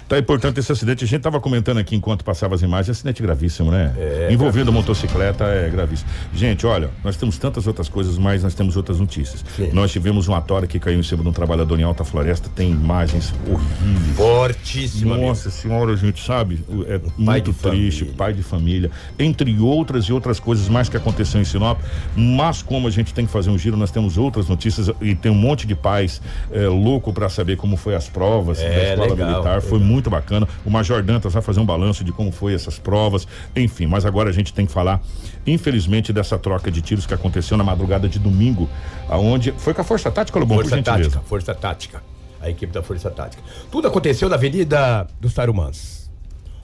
Tá importante esse acidente. A gente tava comentando aqui enquanto passava as imagens, acidente gravíssimo, né? É, Envolvendo motocicleta é gravíssimo. Gente, olha, nós temos tantas outras coisas, mas nós temos outras notícias. Sim. Nós tivemos uma tora que caiu em cima de um trabalhador em Alta Floresta, tem imagens horríveis. Fortíssima. Nossa amigo. senhora, a gente sabe, é muito triste, família. pai de família, entre outras e outras coisas mais que aconteceu em Sinop. Mas como a gente tem que fazer um giro, nós temos outras notícias e tem um monte de pais é, louco para saber como foi as provas é, da escola legal, militar. Foi muito muito bacana. O Major Dantas vai fazer um balanço de como foi essas provas, enfim. Mas agora a gente tem que falar, infelizmente, dessa troca de tiros que aconteceu na madrugada de domingo, aonde foi com a Força Tática, Lobão, Força Tática, Força Tática. A equipe da Força Tática. Tudo aconteceu na Avenida dos Tarumãs.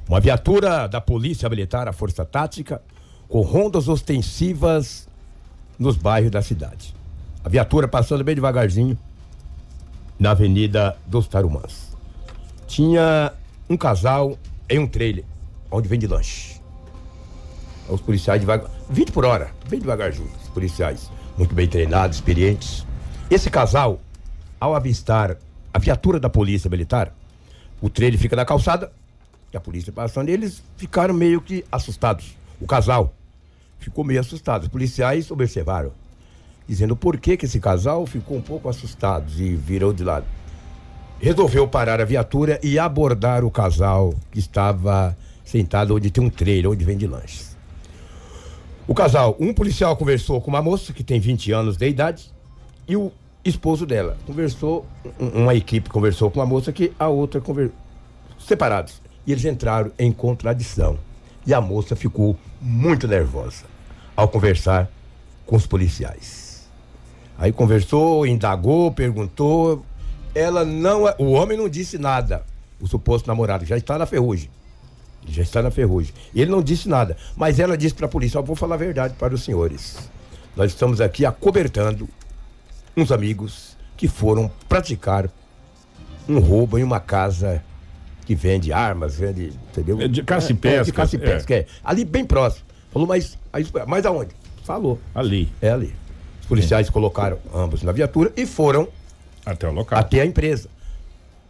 Uma viatura da Polícia Militar, a Força Tática, com rondas ostensivas nos bairros da cidade. A viatura passando bem devagarzinho na Avenida dos Tarumãs tinha um casal em um trailer, onde vende lanche. Os policiais devagar, 20 por hora, bem devagarzinho, os policiais, muito bem treinados, experientes. Esse casal, ao avistar a viatura da polícia militar, o trailer fica na calçada, e a polícia passando, eles ficaram meio que assustados. O casal ficou meio assustado. Os policiais observaram, dizendo por que, que esse casal ficou um pouco assustado e virou de lado resolveu parar a viatura e abordar o casal que estava sentado onde tem um trailer, onde vende lanches. O casal, um policial conversou com uma moça que tem 20 anos de idade e o esposo dela conversou, uma equipe conversou com uma moça que a outra conversou, separados. E eles entraram em contradição. E a moça ficou muito nervosa ao conversar com os policiais. Aí conversou, indagou, perguntou, ela não. É, o homem não disse nada. O suposto namorado já está na ferrugem. Já está na ferrugem. Ele não disse nada. Mas ela disse para a polícia: vou falar a verdade para os senhores. Nós estamos aqui acobertando uns amigos que foram praticar um roubo em uma casa que vende armas, vende, entendeu? É de caça e pesca. É, de caça e pesca, é. é. Ali bem próximo. Falou, mas, mas aonde? Falou. Ali. É ali. Os policiais colocaram ambos na viatura e foram até o local. Até a empresa.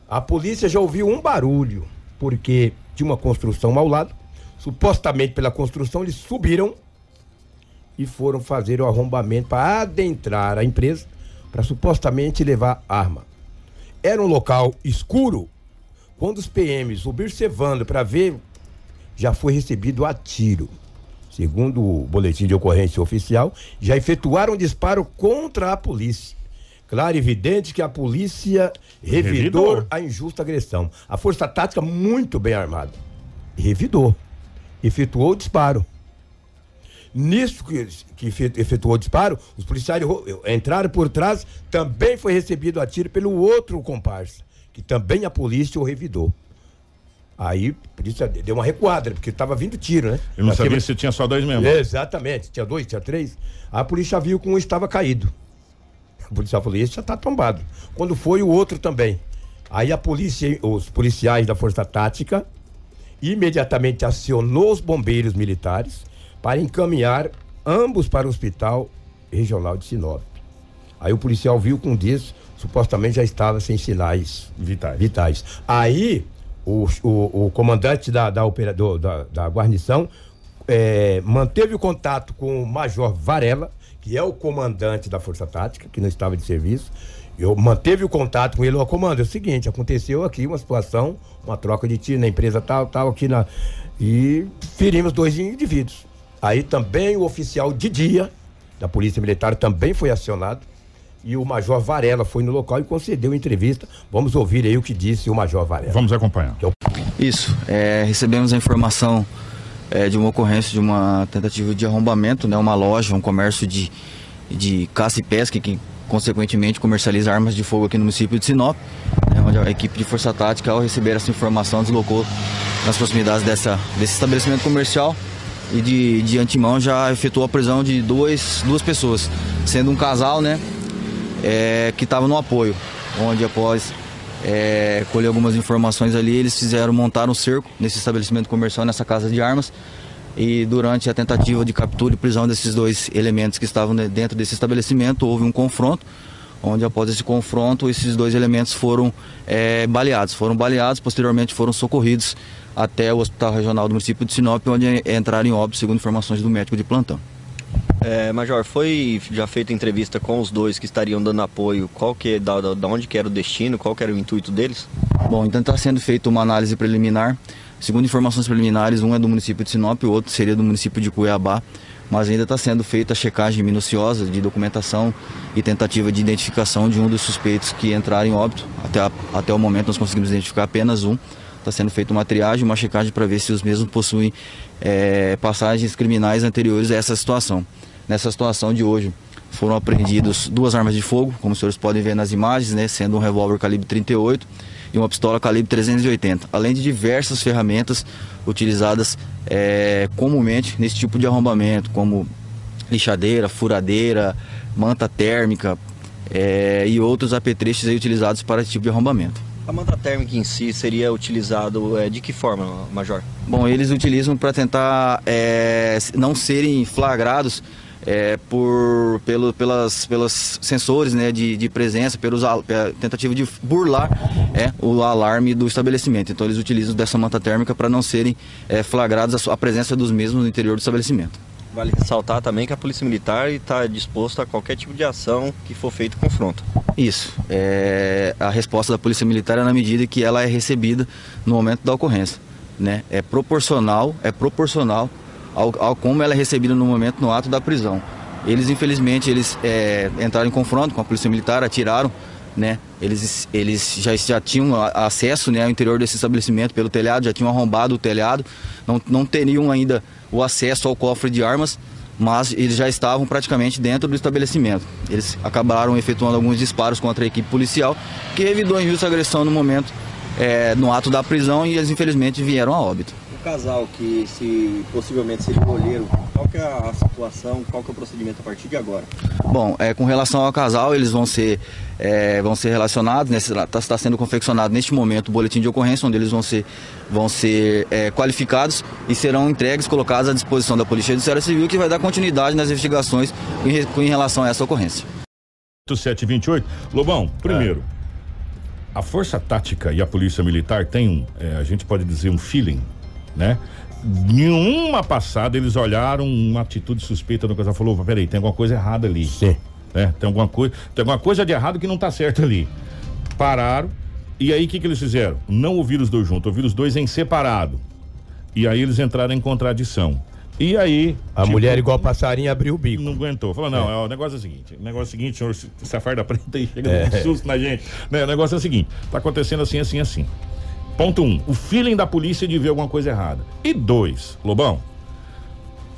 A polícia já ouviu um barulho, porque tinha uma construção ao lado. Supostamente pela construção, eles subiram e foram fazer o arrombamento para adentrar a empresa, para supostamente levar arma. Era um local escuro. Quando os PMs observando para ver, já foi recebido a tiro. Segundo o boletim de ocorrência oficial, já efetuaram um disparo contra a polícia. Claro e evidente que a polícia revidou, revidou, a injusta agressão. A força tática muito bem armada. Revidou. Efetuou o disparo. Nisso que, que efetuou o disparo, os policiais entraram por trás, também foi recebido a tiro pelo outro comparsa, que também a polícia o revidou. Aí, a polícia deu uma recuada, porque estava vindo tiro, né? Eu não sabia se tinha só dois mesmo. Exatamente, tinha dois, tinha três. A polícia viu que um estava caído. O policial falou: esse já está tombado. Quando foi o outro também. Aí a polícia, os policiais da Força Tática imediatamente acionou os bombeiros militares para encaminhar ambos para o Hospital Regional de Sinop. Aí o policial viu que um desses supostamente já estava sem sinais vitais. vitais. Aí o, o, o comandante da, da, operador, da, da guarnição é, manteve o contato com o Major Varela, que é o comandante da Força Tática, que não estava de serviço. Eu manteve o contato com ele, o comando, é o seguinte, aconteceu aqui uma situação, uma troca de tiro na empresa tal, tal, aqui na. E ferimos dois indivíduos. Aí também o oficial de dia da Polícia Militar também foi acionado. E o Major Varela foi no local e concedeu entrevista. Vamos ouvir aí o que disse o Major Varela. Vamos acompanhar. Isso, é, recebemos a informação é, de uma ocorrência de uma tentativa de arrombamento, né, uma loja, um comércio de, de caça e pesca que consequentemente comercializa armas de fogo aqui no município de Sinop, né, onde a equipe de força tática ao receber essa informação deslocou nas proximidades dessa, desse estabelecimento comercial e de, de antemão já efetuou a prisão de dois, duas pessoas, sendo um casal né, é, que estava no apoio, onde após é, colher algumas informações ali, eles fizeram montar um cerco nesse estabelecimento comercial, nessa casa de armas. E durante a tentativa de captura e prisão desses dois elementos que estavam dentro desse estabelecimento, houve um confronto, onde após esse confronto, esses dois elementos foram é, baleados. Foram baleados, posteriormente foram socorridos até o Hospital Regional do município de Sinop, onde entraram em óbito, segundo informações do médico de plantão. É, Major, foi já feita entrevista com os dois que estariam dando apoio, qual que, da, da onde que era o destino, qual que era o intuito deles? Bom, então está sendo feita uma análise preliminar. Segundo informações preliminares, um é do município de Sinop, o outro seria do município de Cuiabá, mas ainda está sendo feita a checagem minuciosa de documentação e tentativa de identificação de um dos suspeitos que entraram em óbito. Até, a, até o momento nós conseguimos identificar apenas um. Está sendo feita uma triagem, uma checagem para ver se os mesmos possuem é, passagens criminais anteriores a essa situação. Nessa situação de hoje, foram apreendidos duas armas de fogo, como os senhores podem ver nas imagens, né, sendo um revólver calibre 38 e uma pistola calibre 380, além de diversas ferramentas utilizadas é, comumente nesse tipo de arrombamento, como lixadeira, furadeira, manta térmica é, e outros apetrechos utilizados para esse tipo de arrombamento. A manta térmica em si seria utilizado é, de que forma, Major? Bom, eles utilizam para tentar é, não serem flagrados é, por pelo, pelas pelos sensores né, de, de presença, pelos pela tentativa de burlar é, o alarme do estabelecimento. Então eles utilizam dessa manta térmica para não serem flagrados a, a presença dos mesmos no interior do estabelecimento. Vale ressaltar também que a Polícia Militar está disposta a qualquer tipo de ação que for feito confronto. Isso. É, a resposta da Polícia Militar é na medida que ela é recebida no momento da ocorrência. Né? É proporcional, é proporcional ao, ao como ela é recebida no momento no ato da prisão. Eles, infelizmente, eles é, entraram em confronto com a Polícia Militar, atiraram, né? Eles, eles já, já tinham acesso né, ao interior desse estabelecimento pelo telhado, já tinham arrombado o telhado, não, não teriam ainda o acesso ao cofre de armas, mas eles já estavam praticamente dentro do estabelecimento. Eles acabaram efetuando alguns disparos contra a equipe policial, que evitou injusta agressão no momento, é, no ato da prisão, e eles infelizmente vieram a óbito casal que se possivelmente seja goleiro, qual que é a situação, qual que é o procedimento a partir de agora? Bom, é, com relação ao casal, eles vão ser, é, vão ser relacionados, está né, tá sendo confeccionado neste momento o boletim de ocorrência, onde eles vão ser, vão ser é, qualificados e serão entregues, colocados à disposição da Polícia Judiciária Civil, que vai dar continuidade nas investigações em, em relação a essa ocorrência. 728. Lobão, primeiro, é. a Força Tática e a Polícia Militar têm um, é, a gente pode dizer, um feeling né? Nenhuma passada eles olharam uma atitude suspeita do casal falou, peraí, tem alguma coisa errada ali. Sim. Né? Tem alguma coisa, tem alguma coisa de errado que não tá certo ali. Pararam e aí o que que eles fizeram? Não ouviram os dois juntos, ouviram os dois em separado. E aí eles entraram em contradição. E aí. A tipo, mulher, igual passarinho, abriu o bico. Não aguentou. Falou: não, é. o negócio é o seguinte: o negócio é o seguinte, senhor, essa farda preta aí chega é. um susto na gente. Né? O negócio é o seguinte: tá acontecendo assim, assim, assim. Ponto um, o feeling da polícia de ver alguma coisa errada. E dois, Lobão,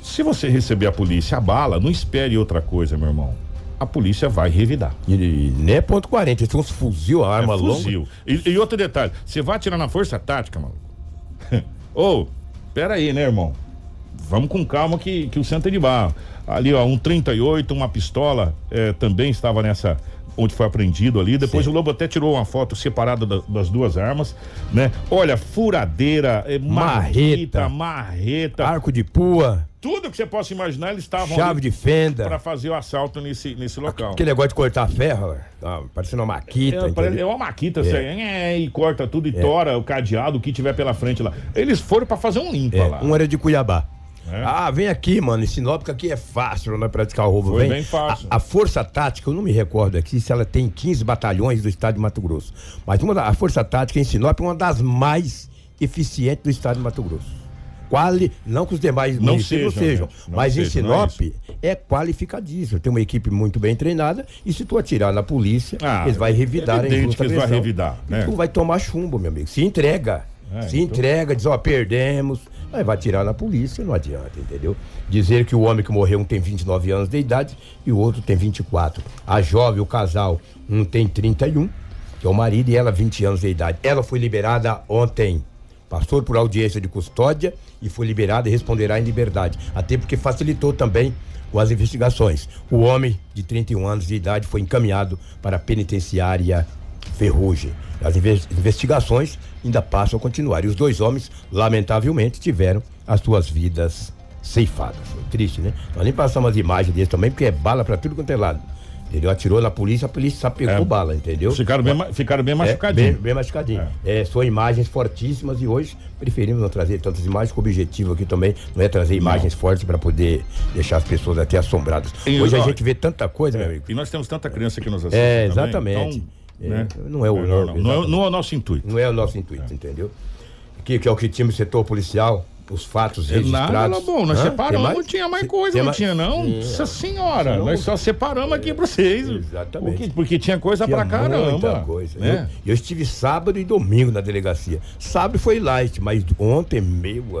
se você receber a polícia a bala, não espere outra coisa, meu irmão. A polícia vai revidar. E, nem é ponto 40, eles têm uns fuzil, a arma é fuzil. longa. E, e, outro detalhe, você vai atirar na força tática, mano. Ô, oh, pera aí, né, irmão? Vamos com calma que, que o centro é de barro. Ali, ó, um 38, uma pistola eh, também estava nessa onde foi apreendido ali. Depois Sim. o Lobo até tirou uma foto separada da, das duas armas, né? Olha, furadeira, é, marreta, marreta, arco de pua. Tudo que você possa imaginar, eles estavam Chave de fenda. Para fazer o assalto nesse, nesse local. Aquele negócio de cortar ferro, tá, parecendo uma maquita. É, é uma maquita, é. Assim, é, e corta tudo e é. tora o cadeado, o que tiver pela frente lá. Eles foram para fazer um limpa é, lá. Um era de Cuiabá. É. Ah, vem aqui, mano. Em Sinop, que aqui é fácil, não é praticar o roubo. Foi vem. bem fácil. A, a, Força Tática, eu não me recordo aqui se ela tem 15 batalhões do estado de Mato Grosso. Mas uma da, a Força Tática em Sinop é uma das mais eficientes do estado de Mato Grosso. Quali, não que os demais não sejam, sejam não mas seja, em Sinop é, é, qualificadíssimo. Tem uma equipe muito bem treinada e se tu atirar na polícia, ah, eles vão revidar é evidente que eles vão revidar, né? tu vai tomar chumbo, meu amigo. Se entrega. É, se então... entrega, diz, ó, perdemos. Aí vai tirar na polícia, não adianta, entendeu? Dizer que o homem que morreu um tem 29 anos de idade e o outro tem 24. A jovem, o casal, um tem 31, que é o marido, e ela 20 anos de idade. Ela foi liberada ontem. Passou por audiência de custódia e foi liberada e responderá em liberdade. Até porque facilitou também com as investigações. O homem de 31 anos de idade foi encaminhado para a penitenciária Ferrugem. As inves- investigações ainda passam a continuar. E os dois homens, lamentavelmente, tiveram as suas vidas ceifadas. Triste, né? Nós nem passamos as imagens deles também, porque é bala pra tudo quanto é lado. Entendeu? Atirou na polícia, a polícia só pegou É. bala, entendeu? Ficaram bem, ficaram bem É, machucadinhos. bem, bem machucadinho. É, são imagens fortíssimas e hoje preferimos não trazer tantas imagens, que o objetivo aqui também não é trazer imagens fortes para poder deixar as pessoas até assombradas. E, hoje a ó, gente vê tanta coisa, meu amigo. E nós temos tanta criança que nos assiste. É, também, exatamente. Então, né? É, não é o Melhor não. Não é, não é o nosso intuito. Não é o nosso intuito, entendeu? Que, que é o que tínhamos setor policial, os fatos É registrados. Nada, bom, nós Hã? Separamos, mais? não tinha mais coisa, não mais? tinha não. Sim, Nossa senhora, Não. nós só separamos aqui pra vocês. Exatamente. Porque, porque tinha coisa Tinha pra caramba. Muita coisa. Né? Eu, eu estive sábado e domingo na delegacia. Sábado foi light, mas ontem, meu amigo,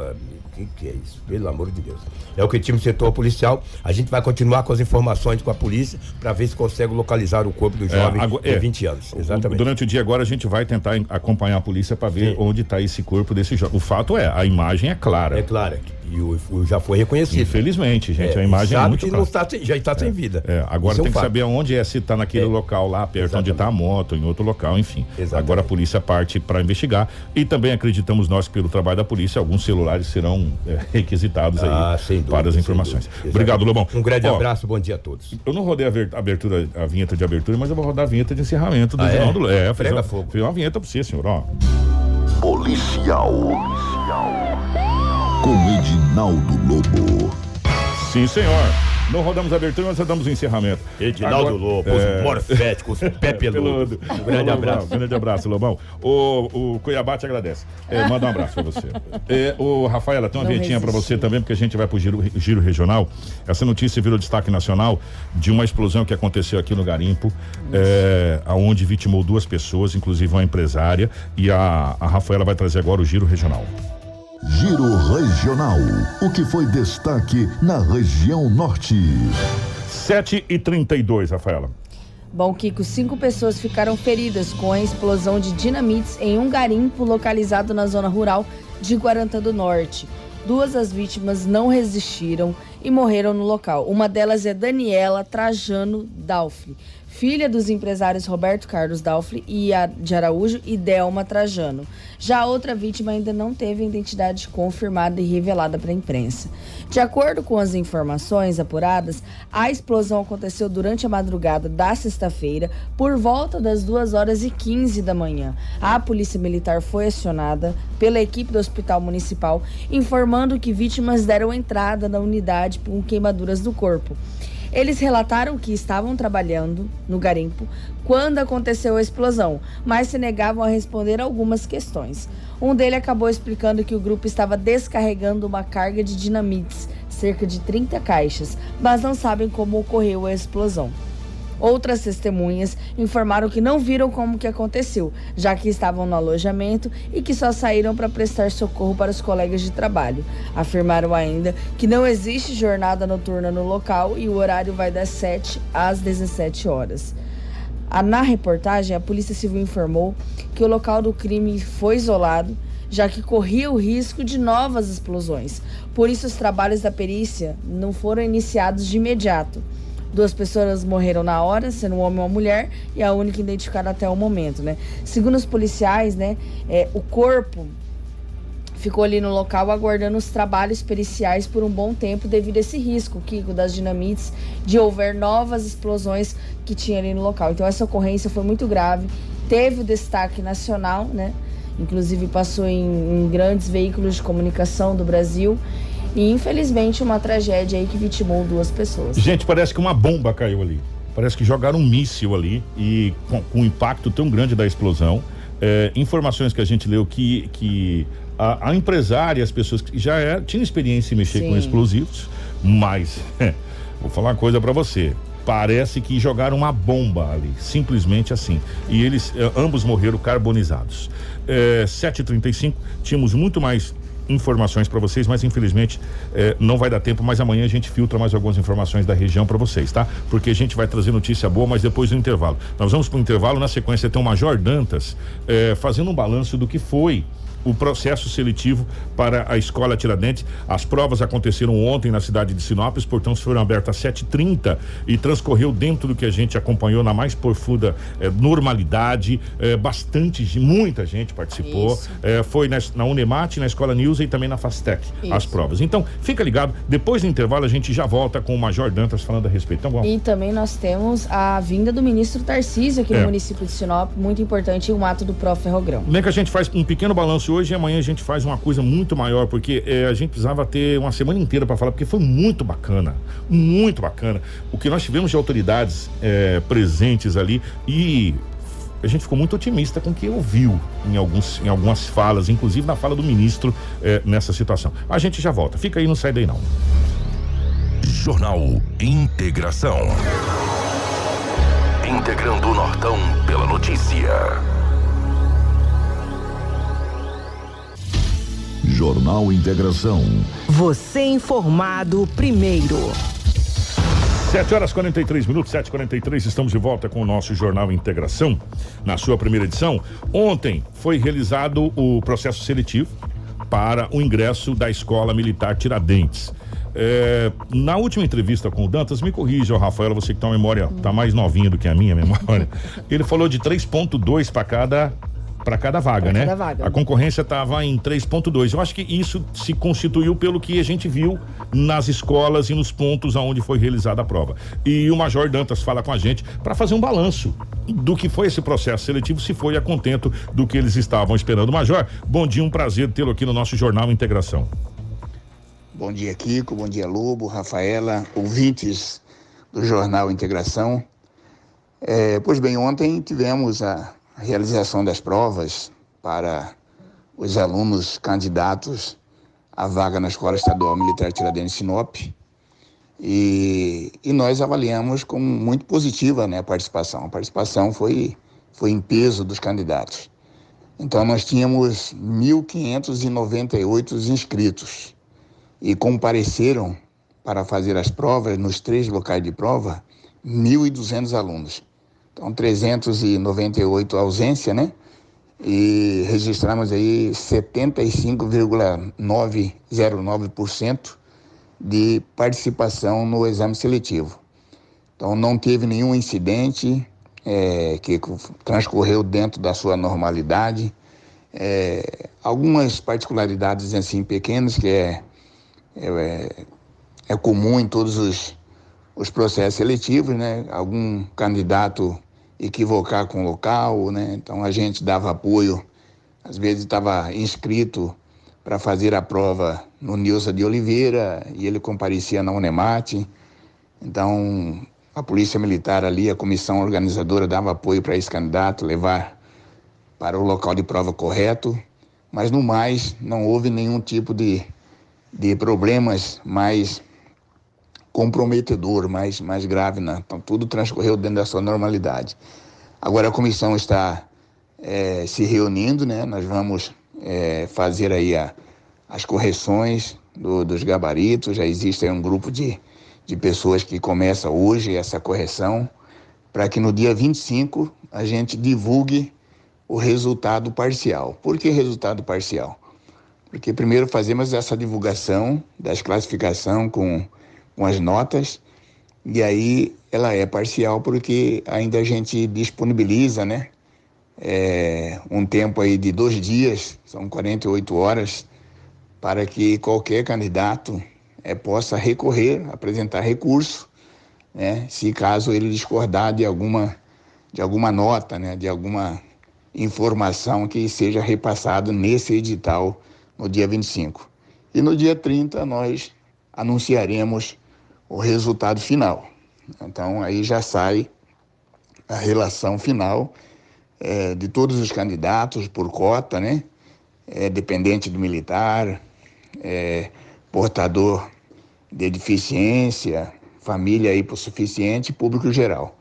que, que é isso? Pelo amor de Deus. É o que tinha no setor policial. A gente vai continuar com as informações com a polícia para ver se consegue localizar o corpo do jovem agora- de é. 20 anos. O- Exatamente. Durante o dia agora a gente vai tentar acompanhar a polícia para ver Sim. onde está esse corpo desse jovem. O fato é, a imagem é clara. É claro. E o, o já foi reconhecido. Infelizmente, gente, É, a imagem é sabe muito que não está sem- já está sem vida. É, agora Isso é um tem que fato. saber aonde é, se está naquele É. local lá perto onde está a moto, em outro local, enfim. Exatamente. Agora a polícia parte para investigar e também acreditamos nós, pelo trabalho da polícia, alguns celulares serão é, requisitados Ah, aí sem dúvida, para as informações. Obrigado, Lobão. Um grande Ó, abraço, bom dia a todos. Eu não rodei a ver- a abertura, a vinheta de abertura, mas eu vou rodar a vinheta de encerramento do Ah, é? Jornal do Lé. É, fiz uma, fogo. fiz uma vinheta para você, senhor, ó. Policial. Com Edinaldo Lobo. Sim, senhor. Não rodamos a abertura, mas rodamos o encerramento. Edinaldo Agora- Lobo, É. os morféticos, pé peludo. Um grande abraço. Grande abraço, Lobão. O, o Cuiabá te agradece. É, manda um abraço pra você. É, o Rafaela, tem uma vinhetinha pra você também, porque a gente vai pro giro, giro regional. Essa notícia virou destaque nacional de uma explosão que aconteceu aqui no Garimpo, é, aonde vitimou duas pessoas, inclusive uma empresária. E a, a Rafaela vai trazer agora o giro regional. Giro Regional. O que foi destaque na região norte. 7 e 32 Rafaela. Bom, Kiko, cinco pessoas ficaram feridas com a explosão de dinamites em um garimpo localizado na zona rural de Guarantã do Norte. Duas das vítimas não resistiram e morreram no local. Uma delas é Daniela Trajano Dalfli, filha dos empresários Roberto Carlos Dalfli e a- de Araújo e Delma Trajano. Já a outra vítima ainda não teve identidade confirmada e revelada para a imprensa. De acordo com as informações apuradas, a explosão aconteceu durante a madrugada da sexta-feira, por volta das 2 horas e 15 da manhã. A Polícia Militar foi acionada pela equipe do Hospital Municipal, informando que vítimas deram entrada na unidade com queimaduras do corpo. Eles relataram que estavam trabalhando no garimpo quando aconteceu a explosão, mas se negavam a responder algumas questões. Um deles acabou explicando que o grupo estava descarregando uma carga de dinamites, cerca de 30 caixas, mas não sabem como ocorreu a explosão. Outras testemunhas informaram que não viram como que aconteceu, já que estavam no alojamento e que só saíram para prestar socorro para os colegas de trabalho. Afirmaram ainda que não existe jornada noturna no local e o horário vai das 7 às 17 horas. Na reportagem, a Polícia Civil informou que o local do crime foi isolado, já que corria o risco de novas explosões. Por isso, os trabalhos da perícia não foram iniciados de imediato. Duas pessoas morreram na hora, sendo um homem e uma mulher, e a única identificada até o momento, né? Segundo os policiais, né, é, o corpo ficou ali no local aguardando os trabalhos periciais por um bom tempo devido a esse risco, Kiko, das dinamites, de houver novas explosões que tinha ali no local. Então essa ocorrência foi muito grave, teve o destaque nacional, né? Inclusive passou em, em grandes veículos de comunicação do Brasil. E infelizmente uma tragédia aí que vitimou duas pessoas. Gente, parece que uma bomba caiu ali. Parece que jogaram um míssil ali e com, com um impacto tão grande da explosão. É, informações que a gente leu que, que a, a empresária, as pessoas que já é, tinham experiência em mexer Sim. com explosivos, mas vou falar uma coisa para você. Parece que jogaram uma bomba ali, simplesmente assim. E eles eh, ambos morreram carbonizados. É, 7h35, tínhamos muito mais informações para vocês, mas infelizmente eh, não vai dar tempo. Mas amanhã a gente filtra mais algumas informações da região para vocês, tá? Porque a gente vai trazer notícia boa, mas depois do intervalo. Nós vamos para o intervalo, na sequência tem o Major Dantas eh, fazendo um balanço do que foi o processo seletivo para a Escola Tiradentes. As provas aconteceram ontem na cidade de Sinop, portões foram abertos às 7h30 e transcorreu dentro do que a gente acompanhou na mais profunda eh, normalidade. Eh, bastante, muita gente participou. Eh, foi na, na Unemate, na Escola News e também na Fastec as Isso. provas. Então, fica ligado, depois do intervalo a gente já volta com o Major Dantas falando a respeito. Então, vamos. E também nós temos a vinda do ministro Tarcísio aqui É. no município de Sinop, muito importante, um ato do Pro Ferrogrão. Nem que a gente faz um pequeno balanço hoje e amanhã a gente faz uma coisa muito maior, porque eh, a gente precisava ter uma semana inteira para falar, porque foi muito bacana, muito bacana. O que nós tivemos de autoridades eh, presentes ali e a gente ficou muito otimista com o que ouviu em, alguns, em algumas falas, inclusive na fala do ministro eh, nessa situação. A gente já volta, fica aí, não sai daí não. Jornal Integração. Integrando o Nortão pela notícia. Jornal Integração. Você informado primeiro. 7 horas 43 minutos, 7 43 estamos de volta com o nosso Jornal Integração, na sua primeira edição. Ontem foi realizado o processo seletivo para o ingresso da Escola Militar Tiradentes. É, na última entrevista com o Dantas, me corrija, ô Rafael, você que tem uma memória, tá mais novinha do que a minha memória. Ele falou de 3,2 para cada para cada vaga, Pra né? cada vaga. A concorrência estava em 3,2. Eu acho que isso se constituiu pelo que a gente viu nas escolas e nos pontos aonde foi realizada a prova. E o Major Dantas fala com a gente para fazer um balanço do que foi esse processo seletivo, se foi a contento do que eles estavam esperando. Major, bom dia, um prazer tê-lo aqui no nosso Jornal Integração. Bom dia, Kiko. Bom dia, Lobo, Rafaela, ouvintes do Jornal Integração. É, pois bem, ontem tivemos a realização das provas para os alunos candidatos à vaga na Escola Estadual Militar Tiradentes Sinop. E, e nós avaliamos como muito positiva né, a participação. A participação foi, foi em peso dos candidatos. Então, nós tínhamos 1.598 inscritos e compareceram para fazer as provas nos três locais de prova 1.200 alunos. Então, 398 ausência, né? E registramos aí 75,909% de participação no exame seletivo. Então, não teve nenhum incidente é, que transcorreu dentro da sua normalidade. É, algumas particularidades assim pequenas que é é, é comum em todos os, os processos seletivos, né? Algum candidato equivocar com o local, né? Então a gente dava apoio, às vezes estava inscrito para fazer a prova no Nilson de Oliveira e ele comparecia na Unemate. Então a Polícia Militar ali, a comissão organizadora dava apoio para esse candidato levar para o local de prova correto, mas no mais não houve nenhum tipo de de problemas mais comprometedor, mais, mais grave, né? Então tudo transcorreu dentro da sua normalidade. Agora a comissão está eh, se reunindo, né? Nós vamos eh, fazer aí a, as correções do- dos gabaritos. Já existe um grupo de, de pessoas que começa hoje essa correção para que no dia 25 a gente divulgue o resultado parcial. Por que resultado parcial? Porque primeiro fazemos essa divulgação das classificação com, com as notas, e aí ela é parcial porque ainda a gente disponibiliza, né? é, um tempo aí de dois dias, são 48 horas, para que qualquer candidato é, possa recorrer, apresentar recurso, né? Se caso ele discordar de alguma, de alguma nota, né? De alguma informação que seja repassado nesse edital no dia 25. E no dia 30 nós anunciaremos o resultado final. Então aí já sai a relação final eh, de todos os candidatos por cota, né? Eh, dependente do militar, eh, portador de deficiência, família hipossuficiente público geral.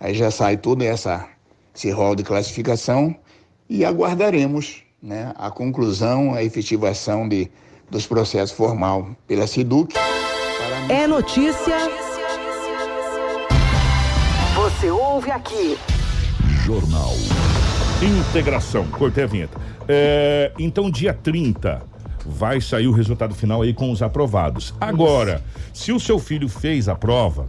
Aí já sai todo essa, esse rol de classificação e aguardaremos né, a conclusão, a efetivação de, dos processos formal pela SIDUC. É notícia. Você ouve aqui. Jornal Integração. Cortei a vinheta. É, então, dia 30 vai sair o resultado final aí com os aprovados. Agora, se o seu filho fez a prova,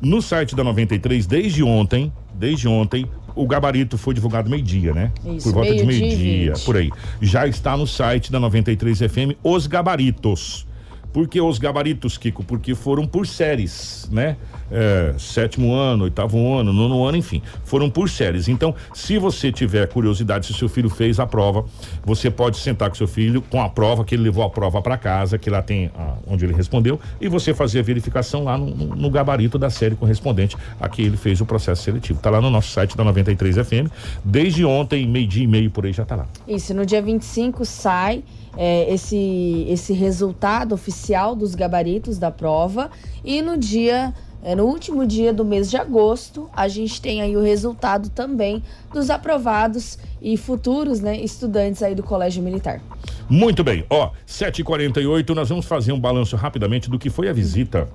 no site da 93, desde ontem, desde ontem, o gabarito foi divulgado meio-dia, né? Isso, por volta de meio-dia por aí. Já está no site da 93 FM os gabaritos. Por que os gabaritos, Kiko? Porque foram por séries, né? É, sétimo ano, oitavo ano, nono ano, enfim. Foram por séries. Então, se você tiver curiosidade, se seu filho fez a prova, você pode sentar com seu filho com a prova, que ele levou a prova para casa, que lá tem ah, onde ele respondeu, e você fazer a verificação lá no, no- gabarito da série correspondente a que ele fez o processo seletivo. Tá lá no nosso site da 93 FM. Desde ontem, meio-dia e meio por aí já tá lá. Isso, no dia 25 sai é, esse, esse resultado oficial dos gabaritos da prova. E no dia, é, no último dia do mês de agosto, a gente tem aí o resultado também dos aprovados e futuros né, estudantes aí do Colégio Militar. Muito bem, ó, 7h48, nós vamos fazer um balanço rapidamente do que foi a visita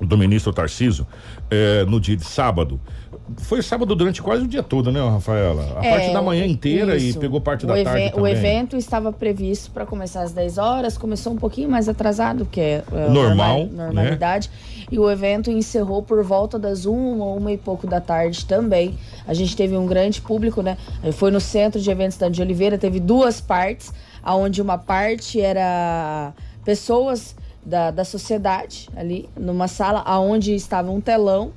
do ministro Tarciso eh, no dia de sábado. Foi sábado durante quase o dia todo, né, Rafaela? A É, parte da manhã inteira isso. e pegou parte o da tarde O também. evento estava previsto para começar às 10 horas, começou um pouquinho mais atrasado, que é, é Normal, norma- normalidade. E o evento encerrou por volta das uma, uma e pouco da tarde também. A gente teve um grande público, né? Foi no Centro de Eventos da de Oliveira, teve duas partes, aonde uma parte era pessoas da, da sociedade ali, numa sala aonde estava um telão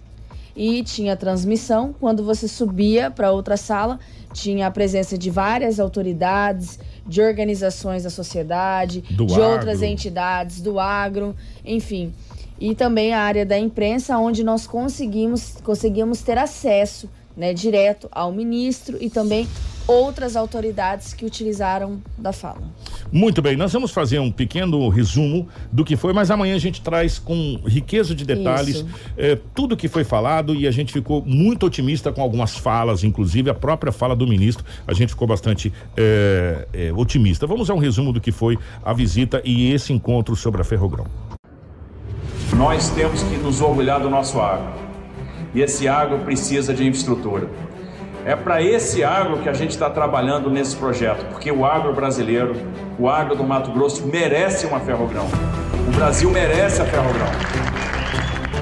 e tinha transmissão. Quando você subia para outra sala, tinha a presença de várias autoridades, de organizações da sociedade, Do de agro. outras entidades, do agro, enfim. E também a área da imprensa, onde nós conseguimos, conseguimos ter acesso né, direto ao ministro e também outras autoridades que utilizaram da fala. Muito bem, nós vamos fazer um pequeno resumo do que foi, mas amanhã a gente traz com riqueza de detalhes eh, tudo que foi falado e a gente ficou muito otimista com algumas falas, inclusive a própria fala do ministro, a gente ficou bastante eh, eh, otimista. Vamos a um resumo do que foi a visita e esse encontro sobre a Ferrogrão. Nós temos que nos orgulhar do nosso agro. E esse agro precisa de infraestrutura. É para esse agro que a gente está trabalhando nesse projeto, porque o agro brasileiro, o agro do Mato Grosso merece uma ferrogrão. O Brasil merece a ferrogrão.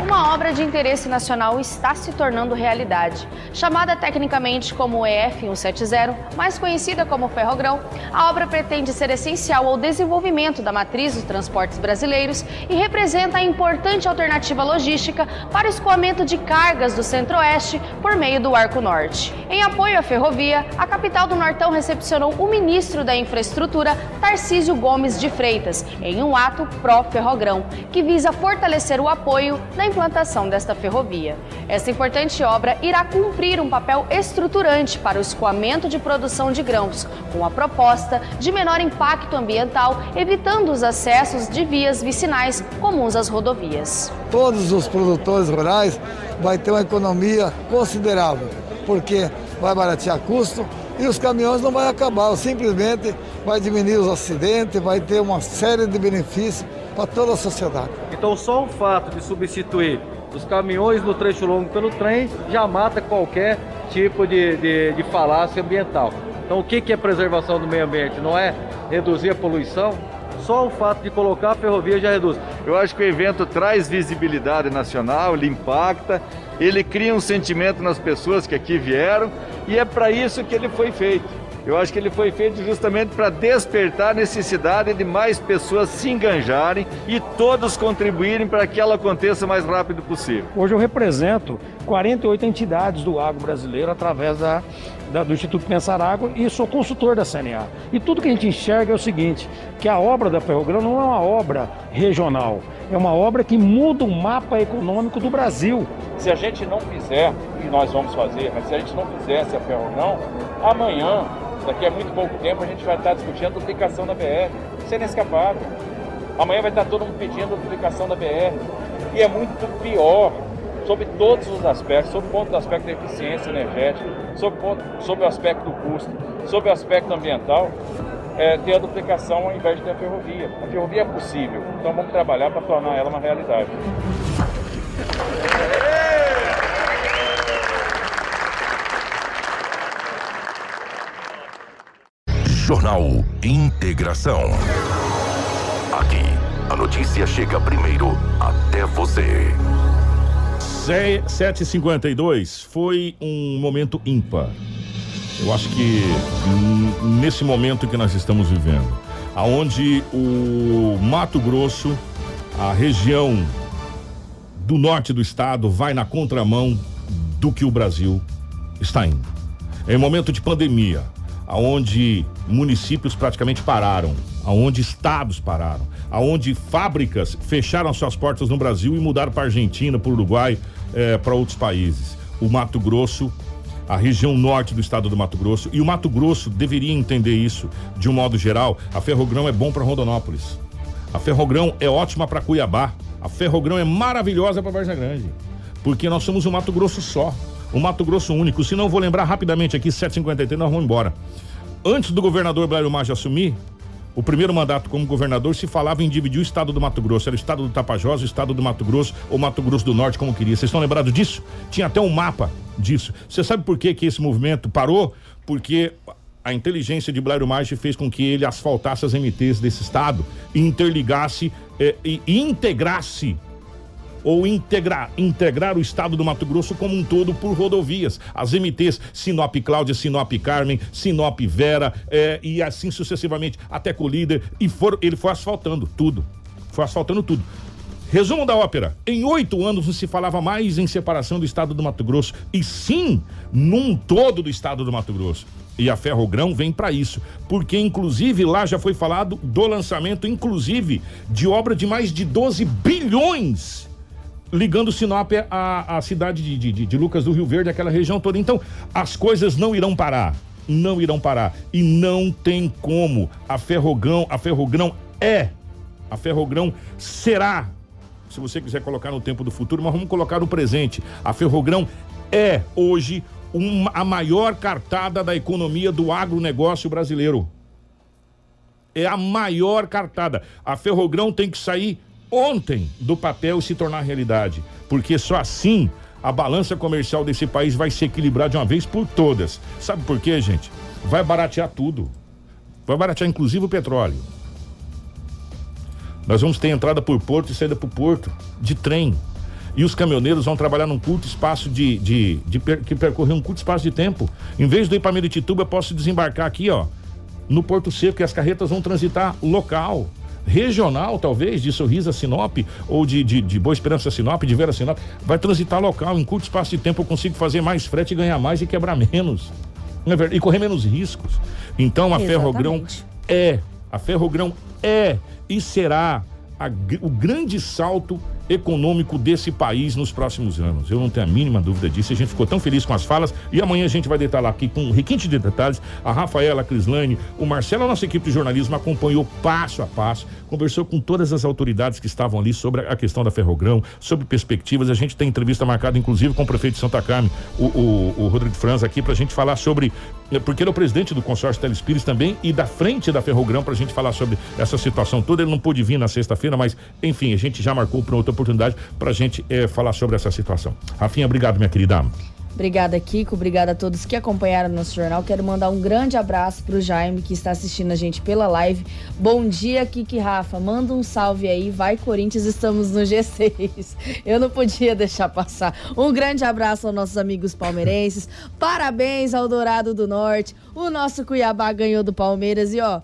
Uma obra de interesse nacional está se tornando realidade. Chamada tecnicamente como EF170, mais conhecida como Ferrogrão, a obra pretende ser essencial ao desenvolvimento da matriz dos transportes brasileiros e representa a importante alternativa logística para o escoamento de cargas do Centro-Oeste por meio do Arco Norte. Em apoio à ferrovia, a capital do Nortão recepcionou o ministro da Infraestrutura, Tarcísio Gomes de Freitas, em um ato pró-ferrogrão, que visa fortalecer o apoio na implantação desta ferrovia. Esta importante obra irá cumprir um papel estruturante para o escoamento de produção de grãos, com a proposta de menor impacto ambiental, evitando os acessos de vias vicinais comuns às rodovias. todos os produtores rurais vai ter uma economia considerável, porque vai baratear custo e os caminhões não vai acabar, simplesmente vai diminuir os acidentes, vai ter uma série de benefícios para toda a sociedade. Então só o fato de substituir os caminhões no trecho longo pelo trem já mata qualquer tipo de, de, de falácia ambiental. Então o que, que é preservação do meio ambiente? Não é reduzir a poluição? Só o fato de colocar a ferrovia já reduz. Eu acho que o evento traz visibilidade nacional, ele impacta, ele cria um sentimento nas pessoas que aqui vieram e é para isso que ele foi feito. Eu acho que ele foi feito justamente para despertar a necessidade de mais pessoas se enganjarem e todos contribuírem para que ela aconteça o mais rápido possível. Hoje eu represento 48 entidades do agro brasileiro através da, da- do Instituto Pensar Água e sou consultor da CNA. E tudo que a gente enxerga é o seguinte, que a obra da Ferrogrão não é uma obra regional, é uma obra que muda o mapa econômico do Brasil. Se a gente não fizer, e nós vamos fazer, mas se a gente não fizesse a ferrogrão, amanhã, daqui a muito pouco tempo, a gente vai estar discutindo a duplicação da BR. Isso é inescapável. Amanhã vai estar todo mundo pedindo a duplicação da BR. E é muito pior, sob todos os aspectos, sob o ponto do aspecto da eficiência energética, sob, o ponto, sob o aspecto do custo, sob o aspecto ambiental, é, ter a duplicação ao invés de ter a ferrovia. A ferrovia é possível, então vamos trabalhar para tornar ela uma realidade. Jornal Integração. Aqui, a notícia chega primeiro até você. 752 foi um momento ímpar. Eu acho que hum, nesse momento que nós estamos vivendo, aonde o Mato Grosso, a região do norte do estado vai na contramão do que o Brasil está indo. Em momento de pandemia, aonde municípios praticamente pararam, aonde estados pararam, aonde fábricas fecharam suas portas no Brasil e mudaram para Argentina, para Uruguai, eh, para outros países. O Mato Grosso, a região norte do estado do Mato Grosso, e o Mato Grosso deveria entender isso de um modo geral. A Ferrogrão é bom para Rondonópolis. A Ferrogrão é ótima para Cuiabá. A Ferrogrão é maravilhosa para Varza Grande. Porque nós somos um Mato Grosso só. Um Mato Grosso único. Se não, vou lembrar rapidamente aqui, 753, nós vamos embora. Antes do governador Blairo Maggi assumir, o primeiro mandato como governador se falava em dividir o estado do Mato Grosso. Era o estado do Tapajós, o estado do Mato Grosso ou Mato Grosso do Norte, como queria. Vocês estão lembrados disso? Tinha até um mapa disso. Você sabe por que, que esse movimento parou? Porque a inteligência de Blairo Maggi fez com que ele asfaltasse as MTs desse estado interligasse eh, e integrasse ou integrar, integrar o estado do Mato Grosso como um todo por rodovias. As MTs Sinop Cláudia, Sinop Carmen, Sinop Vera eh, e assim sucessivamente até Colíder e for, ele foi asfaltando tudo. Foi asfaltando tudo. Resumo da ópera. Em oito anos não se falava mais em separação do estado do Mato Grosso, e sim num todo do estado do Mato Grosso. E a Ferrogrão vem para isso, porque inclusive lá já foi falado do lançamento, inclusive, de obra de mais de 12 bilhões ligando Sinop à, à cidade de, de, de Lucas do Rio Verde, aquela região toda. Então, as coisas não irão parar. Não irão parar. E não tem como. A Ferrogrão, a Ferrogrão é, a Ferrogrão será se você quiser colocar no tempo do futuro, mas vamos colocar no presente. A Ferrogrão é hoje uma, a maior cartada da economia do agronegócio brasileiro. É a maior cartada. A Ferrogrão tem que sair ontem do papel se tornar realidade, porque só assim a balança comercial desse país vai se equilibrar de uma vez por todas. Sabe por quê, gente? Vai baratear tudo. Vai baratear inclusive o petróleo. Nós vamos ter entrada por porto e saída por porto de trem. E os caminhoneiros vão trabalhar num curto espaço de, de, de, per, que percorrer um curto espaço de tempo. Em vez de ir para Meritituba, eu posso desembarcar aqui, ó, no Porto Seco, e as carretas vão transitar local regional, talvez, de Sorriso a Sinop, ou de, de, de Boa Esperança a Sinop, de Vera a Sinop, vai transitar local. Em curto espaço de tempo eu consigo fazer mais frete e ganhar mais e quebrar menos. É e correr menos riscos. Então a Exatamente. Ferrogrão é, a Ferrogrão é e será a, o grande salto econômico desse país nos próximos anos. Eu não tenho a mínima dúvida disso. A gente ficou tão feliz com as falas e amanhã a gente vai detalhar aqui com um requinte de detalhes. A Rafaela, a Crislane, o Marcelo, a nossa equipe de jornalismo acompanhou passo a passo, conversou com todas as autoridades que estavam ali sobre a questão da Ferrogrão, sobre perspectivas. A gente tem entrevista marcada, inclusive, com o prefeito de Santa Carmen, o, o, o Rodrigo Franz, aqui, para a gente falar sobre. Eh, porque ele é o presidente do consórcio Telespires também e da frente da Ferrogrão, para a gente falar sobre essa situação toda. Ele não pôde vir na sexta-feira, mas, enfim, a gente já marcou para outra oportunidade para a gente é, falar sobre essa situação. Rafinha, obrigado, minha querida. Obrigada, Kiko. Obrigada a todos que acompanharam nosso jornal. Quero mandar um grande abraço para o Jaime, que está assistindo a gente pela live. Bom dia, Kiki Rafa. Manda um salve aí. Vai, Corinthians, estamos no G6. Eu não podia deixar passar. Um grande abraço aos nossos amigos palmeirenses. Parabéns ao Dourado do Norte. O nosso Cuiabá ganhou do Palmeiras e, ó.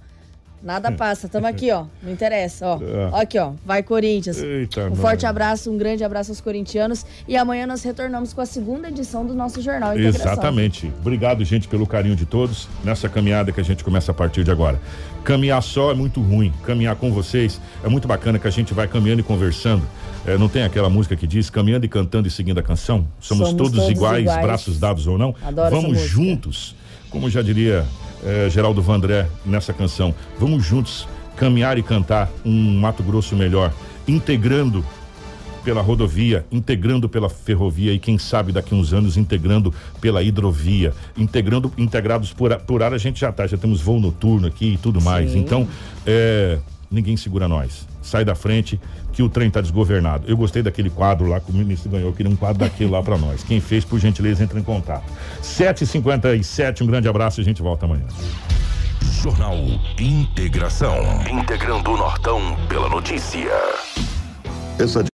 Nada passa, tamo aqui, ó. Não interessa, ó. É. Aqui, ó. Vai Corinthians. Eita, um forte abraço, um grande abraço aos corintianos. E amanhã nós retornamos com a segunda edição do nosso Jornal Integração. Exatamente. Obrigado, gente, pelo carinho de todos nessa caminhada que a gente começa a partir de agora. Caminhar só é muito ruim. Caminhar com vocês é muito bacana que a gente vai caminhando e conversando. É, não tem aquela música que diz caminhando e cantando e seguindo a canção? Somos, Somos todos, todos iguais, iguais, braços dados ou não? Adoro Vamos juntos. Como já diria é, Geraldo Vandré nessa canção. Vamos juntos caminhar e cantar um Mato Grosso melhor, integrando pela rodovia, integrando pela ferrovia e quem sabe daqui uns anos integrando pela hidrovia, integrando integrados por, por ar a gente já está, já temos voo noturno aqui e tudo mais. Sim. Então, é, ninguém segura nós. Sai da frente que o trem está desgovernado. Eu gostei daquele quadro lá que o ministro ganhou, eu queria um quadro daquele lá para nós. Quem fez, por gentileza, entre em contato. 7h57, um grande abraço e a gente volta amanhã. Jornal Integração. Integrando o Nortão pela notícia. Essa